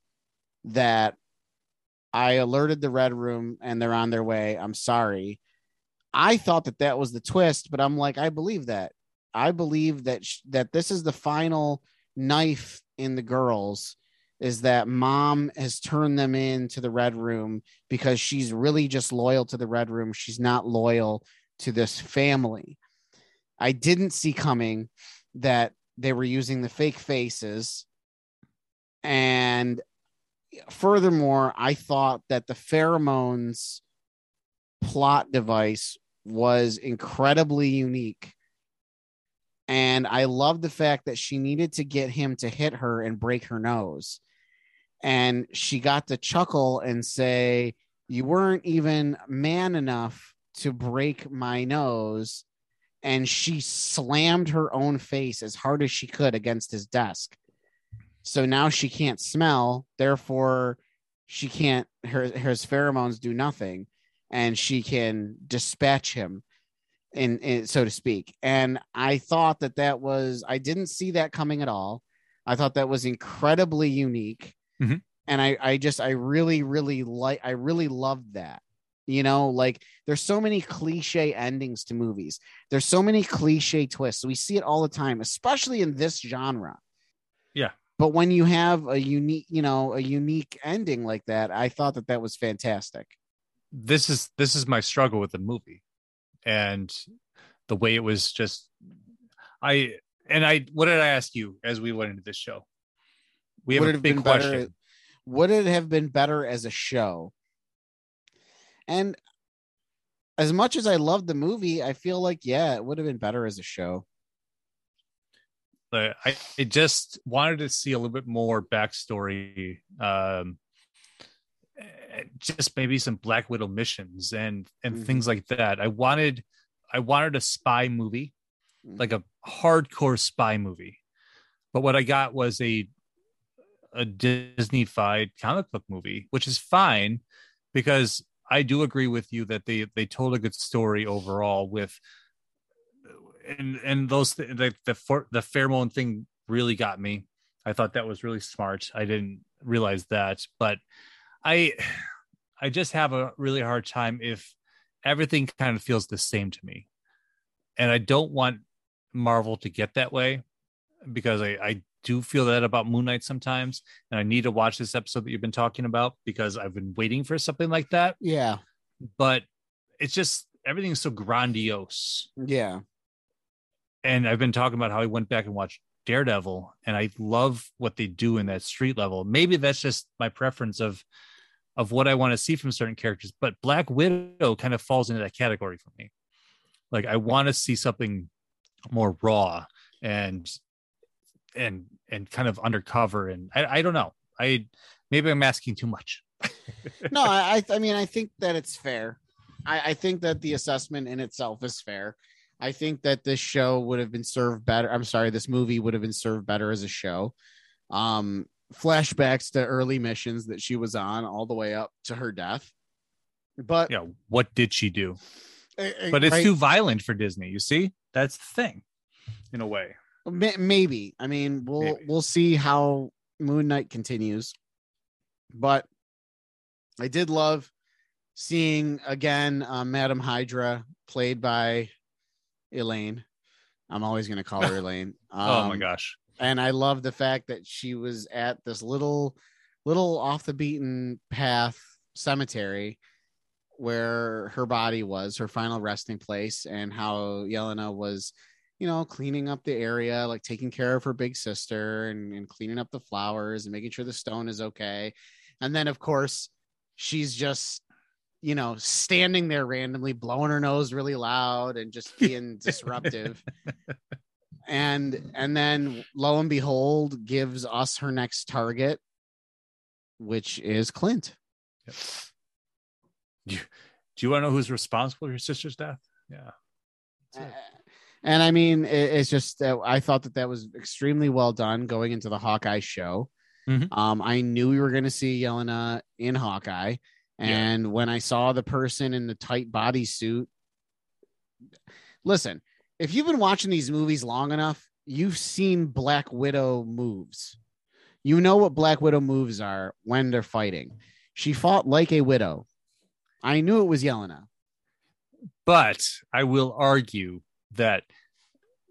that I alerted the red room and they're on their way, I'm sorry. I thought that that was the twist, but I'm like, I believe that. I believe that sh- that this is the final knife in the girls is that mom has turned them into the red room because she's really just loyal to the red room. She's not loyal to this family. I didn't see coming that they were using the fake faces. And furthermore, I thought that the pheromones plot device was incredibly unique. And I love the fact that she needed to get him to hit her and break her nose. And she got to chuckle and say, You weren't even man enough to break my nose. And she slammed her own face as hard as she could against his desk. So now she can't smell, therefore, she can't, her, her pheromones do nothing, and she can dispatch him in, in so to speak. And I thought that that was I didn't see that coming at all. I thought that was incredibly unique. Mhm. And I I just I really really like I really loved that. You know, like there's so many cliche endings to movies. There's so many cliche twists. We see it all the time, especially in this genre. Yeah. But when you have a unique, you know, a unique ending like that, I thought that that was fantastic. this is this is my struggle with the movie and the way it was just i and i what did i ask you as we went into this show we have Would a have big been better- would it have been better as a show? And as much as I loved the movie, I feel like yeah, it would have been better as a show. But I, I just wanted to see a little bit more backstory um just maybe some black widow missions and and Mhm. things like that i wanted i wanted a spy movie Mm-hmm. like a hardcore spy movie but what i got was a a disney-fied comic book movie which is fine because i do agree with you that they they told a good story overall with and and those th- the the, for, the pheromone thing really got me. I thought that was really smart. I didn't realize that but i i just have a really hard time if everything kind of feels the same to me. And i don't want marvel to get that way because i i do feel that about moon knight sometimes and i need to watch this episode that you've been talking about because i've been waiting for something like that. Yeah, but it's just everything's so grandiose. Yeah, and I've been talking about how I went back and watched Daredevil, and I love what they do in that street level. Maybe that's just my preference of of what I want to see from certain characters, but Black Widow kind of falls into that category for me. Like I want to see something more raw and and and kind of undercover, and I, I don't know. I maybe I'm asking too much. no, I, I mean, I think that it's fair. I, I think that the assessment in itself is fair. I think that this show would have been served better. I'm sorry, this movie would have been served better as a show. Um, flashbacks to early missions that she was on all the way up to her death. But Yeah, what did she do? But it's right, too violent for Disney. You see, that's the thing, in a way. Maybe. I mean, we'll Maybe. we'll see how Moon Knight continues. But I did love seeing again uh, Madam Hydra played by Elaine. I'm always going to call her [LAUGHS] Elaine. oh my Um, gosh. And I love the fact that she was at this little, little off the beaten path cemetery, where her body was, her final resting place, and how Yelena was, you know, cleaning up the area, like taking care of her big sister and, and cleaning up the flowers and making sure the stone is okay. And then, of course, she's just, you know, standing there randomly, blowing her nose really loud and just being [LAUGHS] disruptive. And and then lo and behold, gives us her next target, which is Clint. Yep. Do you, do you want to know who's responsible for your sister's death? Yeah. Uh, and I mean, it, it's just that I thought that that was extremely well done going into the Hawkeye show. Mhm. Um, I knew we were going to see Yelena in Hawkeye, and when I saw the person in the tight bodysuit, listen, if you've been watching these movies long enough, you've seen Black Widow moves. You know what Black Widow moves are when they're fighting. She fought like a widow. I knew it was Yelena. But I will argue that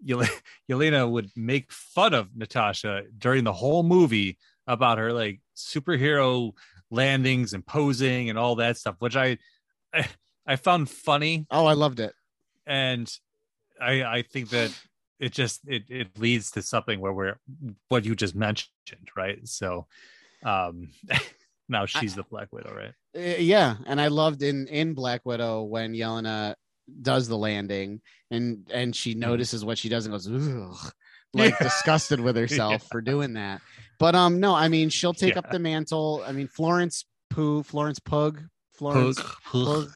Yel- [LAUGHS] Yelena would make fun of Natasha during the whole movie about her like superhero landings and posing and all that stuff, which I I, [LAUGHS] I found funny Oh, I loved it. and I I think that it just it it leads to something where we're what you just mentioned, right? So um [LAUGHS] now she's the Black Widow, right? Uh, yeah, and I loved in in Black Widow when Yelena does the landing and and she notices what she does and goes Ugh, like Yeah. disgusted with [LAUGHS] herself for doing that. But um no, I mean she'll take up the mantle. I mean Florence Pooh, Florence Pug, Florence Pug,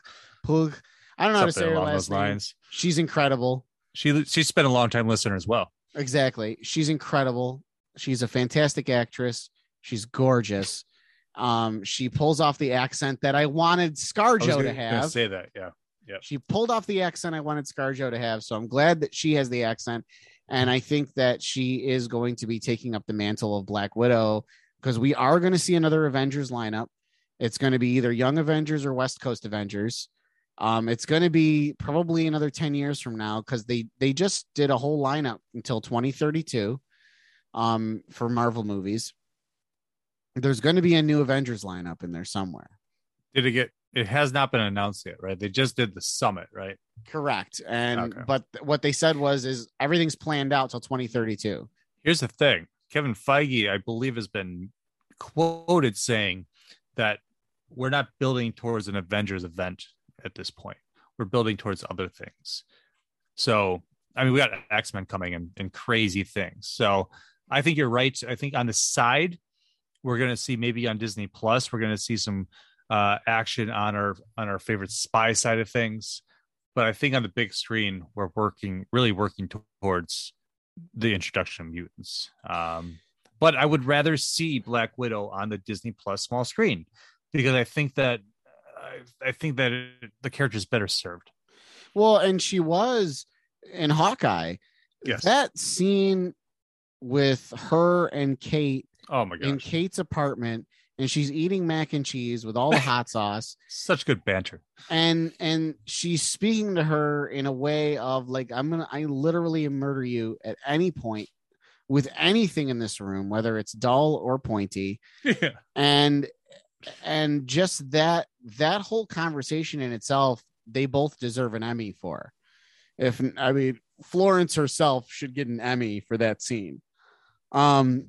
Pug. I don't know how to say her last name. lines. She's incredible. She she's been a long time listener as well. Exactly. She's incredible. She's a fantastic actress. She's gorgeous. Um, she pulls off the accent that I wanted I was ScarJo gonna, to have. say that, yeah, yeah. She pulled off the accent I wanted ScarJo to have. So I'm glad that she has the accent. And I think that she is going to be taking up the mantle of Black Widow because we are going to see another Avengers lineup. It's going to be either Young Avengers or West Coast Avengers. Um, it's going to be probably another 10 years from now because they they just did a whole lineup until 2032 um, for Marvel movies. There's going to be a new Avengers lineup in there somewhere. Did it get it has not been announced yet, right? They just did the summit, right? Correct. And Okay. but what they said was is everything's planned out till 2032. Here's the thing. Kevin Feige, I believe, has been quoted saying that we're not building towards an Avengers event at this point. We're building towards other things. So, I mean, we got X Men coming and, and crazy things. So, I think you're right. I think on the side, we're going to see maybe on Disney Plus, we're going to see some uh, action on our on our favorite spy side of things. But I think on the big screen, we're working really working towards the introduction of mutants. Um, but I would rather see Black Widow on the Disney Plus small screen because I think that I, I think that it, the character is better served. Well, and she was in Hawkeye. Yes. That scene with her and Kate oh my god! in Kate's apartment and she's eating mac and cheese with all the [LAUGHS] hot sauce. Such good banter. and and she's speaking to her in a way of like I'm going to I literally murder you at any point with anything in this room whether it's dull or pointy. Yeah, and and just that that whole conversation in itself they both deserve an emmy for. If i mean florence herself should get an emmy for that scene. Um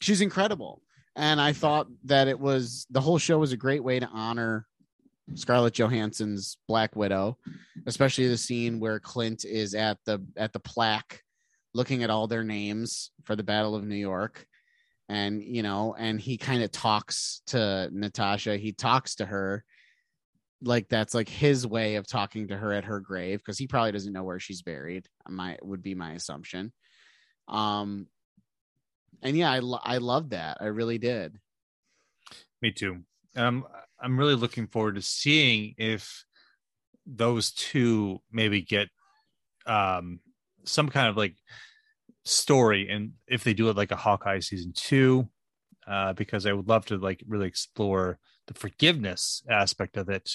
she's incredible and i thought that it was the whole show was a great way to honor scarlett johansson's black widow especially the scene where clint is at the at the plaque looking at all their names for the battle of new york. And you know and he kind of talks to natasha. He talks to her like that's like his way of talking to her at her grave because he probably doesn't know where she's buried my would be my assumption. Um and yeah i, lo- I loved that i really did me too. Um, I'm really looking forward to seeing if those two maybe get um some kind of like story and if they do it like a Hawkeye season two, uh, because I would love to like really explore the forgiveness aspect of it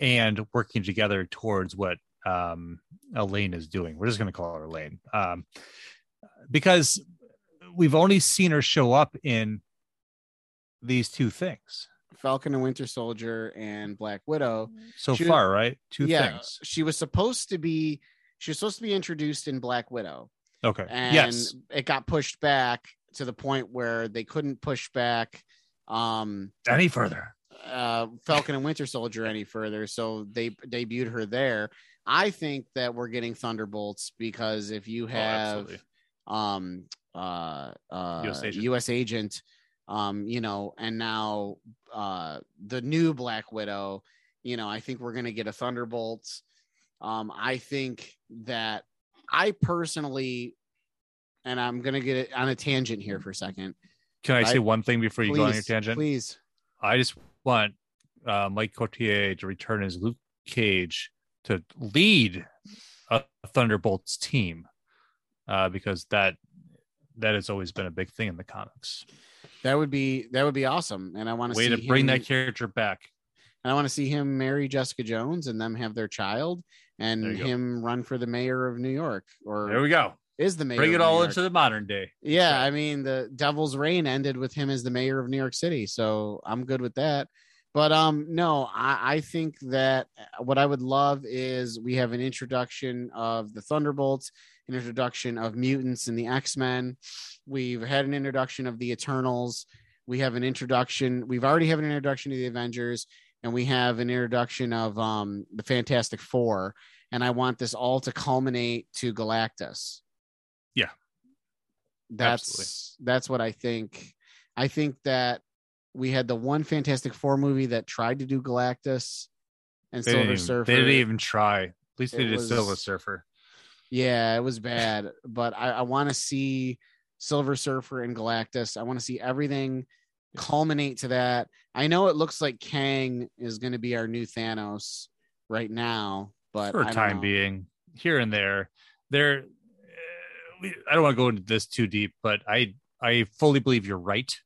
and working together towards what um Elaine is doing. We're just gonna call her Elaine. Um because we've only seen her show up in these two things. Falcon and Winter Soldier and Black Widow. So She- far, right? Two yeah, things. she was supposed to be she was supposed to be introduced in Black Widow, Okay. and yes. it got pushed back to the point where they couldn't push back um Any further? uh Falcon and Winter Soldier any further, so they debuted her there. I think that we're getting Thunderbolts because if you Oh, have absolutely. um uh uh US US agent. agent. um you know and now uh the new Black Widow you know I think we're going to get a Thunderbolts um I think that I personally and I'm going to get it on a tangent here for a second Can I I- say one thing before you go on your tangent? please I just want uh, Mike Colter to return as Luke Cage to lead a Thunderbolts team uh, because that that has always been a big thing in the comics. that would be that would be awesome and I want to Way see to bring him- that character back. and I want to see him marry Jessica Jones and them have their child and you go. him run for the mayor of New York or There we go. is the mayor Bring it all York. into the modern day. Yeah, Right. I mean the Devil's Reign ended with him as the mayor of New York City, so I'm good with that. But um, no, I, I think that what I would love is we have an introduction of the Thunderbolts, an introduction of mutants and the X Men. We've had an introduction of the Eternals. We have an introduction. We've already have an introduction to the Avengers, and we have an introduction of um the Fantastic Four. And I want this all to culminate to Galactus. Yeah. That's that's what I think. I think that we had the one Fantastic Four movie that tried to do Galactus and They Silver even, Surfer. they didn't even try. At least they It did was- Silver Surfer. Yeah, it was bad, but I, I want to see Silver Surfer and Galactus. I want to see everything culminate to that. I know it looks like Kang is going to be our new Thanos right now, but for time know. being here and there there uh, i don't want to go into this too deep but i i fully believe you're right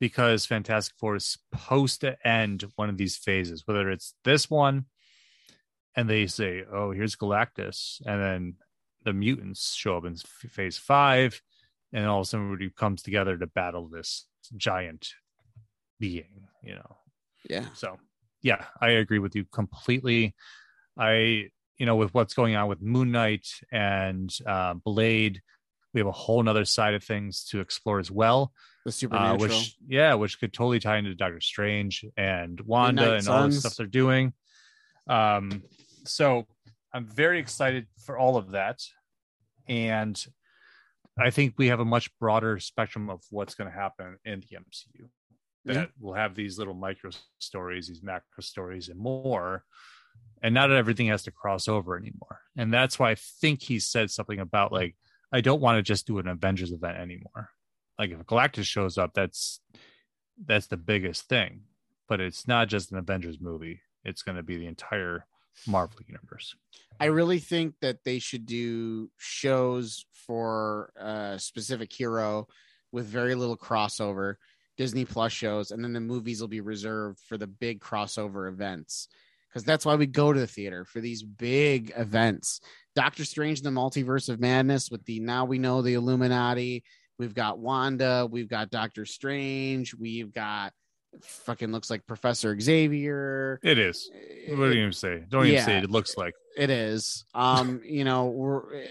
because fantastic four is supposed to end one of these phases whether it's this one and they say oh here's galactus and then the mutants show up in f- phase five and all of a sudden everybody comes together to battle this giant being you know Yeah, so, yeah, I agree with you completely. I, you know, with what's going on with Moon Knight and uh, Blade, we have a whole nother side of things to explore as well. the Uh, supernatural. which, yeah, which could totally tie into Doctor Strange and Wanda and all the stuff they're doing. Um, so I'm very excited for all of that, and I think we have a much broader spectrum of what's going to happen in the MCU that Yeah. will have these little micro stories, these macro stories, and more. And not everything has to cross over anymore. And that's why I think he said something about like, I don't want to just do an Avengers event anymore. Like if Galactus shows up, that's that's the biggest thing. But it's not just an Avengers movie. It's going to be the entire Marvel universe. I really think that they should do shows for a specific hero with very little crossover, Disney Plus shows, and then the movies will be reserved for the big crossover events. Because that's why we go to the theater for these big events. Doctor Strange, the Multiverse of Madness, with the now we know the Illuminati. We've got Wanda. We've got Doctor Strange. We've got fucking looks like Professor Xavier. It is. What do you even say? Don't even say it. It looks like. It is. Um, you know, we're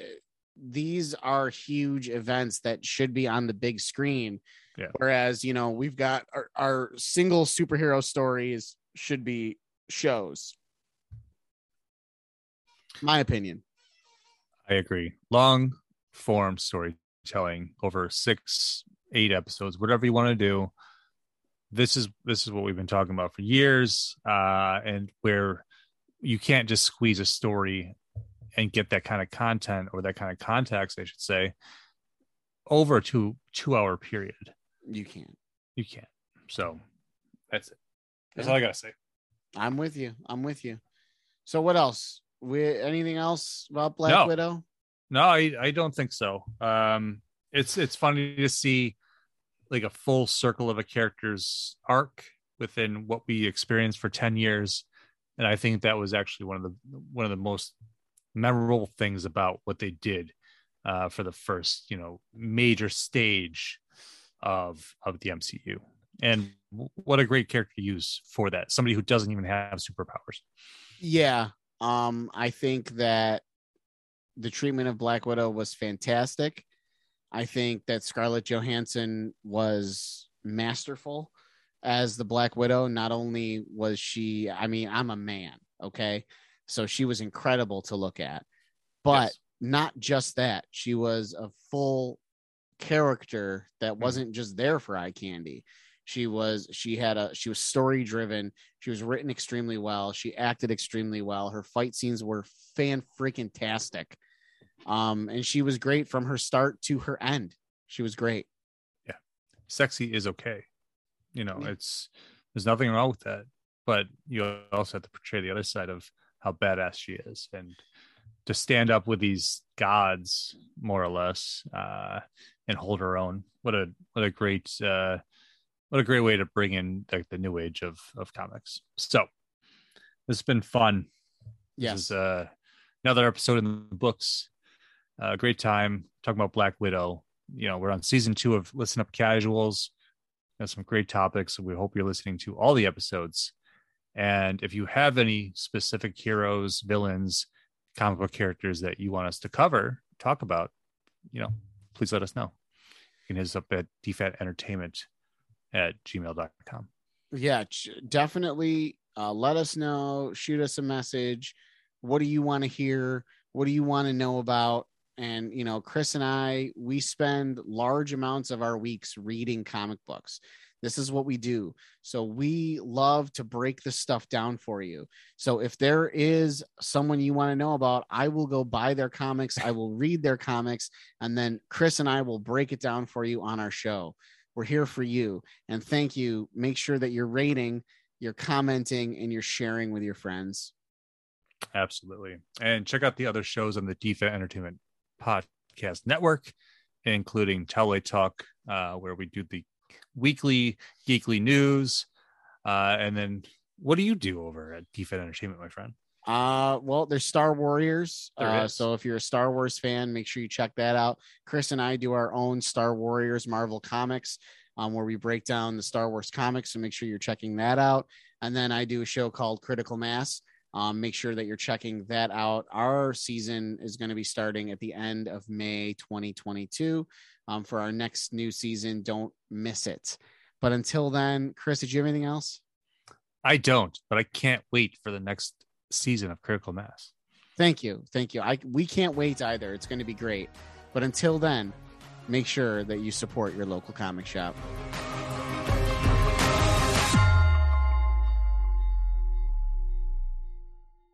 these are huge events that should be on the big screen. Yeah. Whereas, you know, we've got our, our single superhero stories should be shows. My opinion. I agree. Long form storytelling over six, eight episodes, whatever you want to do. This is this is what we've been talking about for years, uh, and where you can't just squeeze a story and get that kind of content or that kind of context, I should say, over a two two hour period. You can't. You can't. So that's it. That's Yeah. all I gotta say. I'm with you. I'm with you. So what else? We anything else about Black No. Widow? No, I, I don't think so. Um, it's it's funny to see like a full circle of a character's arc within what we experienced for 10 years and i think that was actually one of the one of the most memorable things about what they did uh, for the first you know major stage of of the mcu And what a great character to use for that. Somebody who doesn't even have superpowers. Yeah. Um, I think that the treatment of Black Widow was fantastic. I think that Scarlett Johansson was masterful as the Black Widow. Not only was she, I mean, I'm a man, okay? So she was incredible to look at. But Yes. not just that, she was a full character that mm. wasn't just there for eye candy. She was she had a she was story driven. She was written extremely well. She acted extremely well. Her fight scenes were fan freaking tastic. Um, and she was great from her start to her end. She was great. Yeah. Sexy is okay. You know, Yeah. it's there's nothing wrong with that. But you also have to portray the other side of how badass she is and to stand up with these gods, more or less, uh, and hold her own. What a what a great uh what a great way to bring in like the new age of of comics. So this has been fun. This Yes. is uh, another episode in the books. Uh, great time talking about Black Widow. You know, we're on season two of Listen Up Casuals. Got some great topics. We hope you're listening to all the episodes. And if you have any specific heroes, villains, comic book characters that you want us to cover, talk about, you know, please let us know. You can hit us up at DFAT Entertainment at gmail.com. yeah definitely uh, let us know shoot us a message what do you want to hear what do you want to know about and you know chris and i we spend large amounts of our weeks reading comic books this is what we do so we love to break this stuff down for you so if there is someone you want to know about i will go buy their comics i will read their comics and then chris and i will break it down for you on our show we're here for you and thank you. Make sure that you're rating, you're commenting, and you're sharing with your friends. Absolutely. And check out the other shows on the DFA Entertainment Podcast Network, including Teleway Talk, uh, where we do the weekly geekly news. Uh, and then what do you do over at DFA Entertainment, my friend? Uh, well, there's Star Warriors. There Uh, so if you're a Star Wars fan, make sure you check that out. Chris and I do our own Star Warriors Marvel comics, um, where we break down the Star Wars comics. So make sure you're checking that out. And then I do a show called Critical Mass. Um, make sure that you're checking that out. Our season is going to be starting at the end of May 2022 um, for our next new season. Don't miss it. But until then, Chris, did you have anything else? I don't, but I can't wait for the next season of Critical Mass. Thank you. Thank you. I we can't wait either. It's going to be great. But until then, make sure that you support your local comic shop.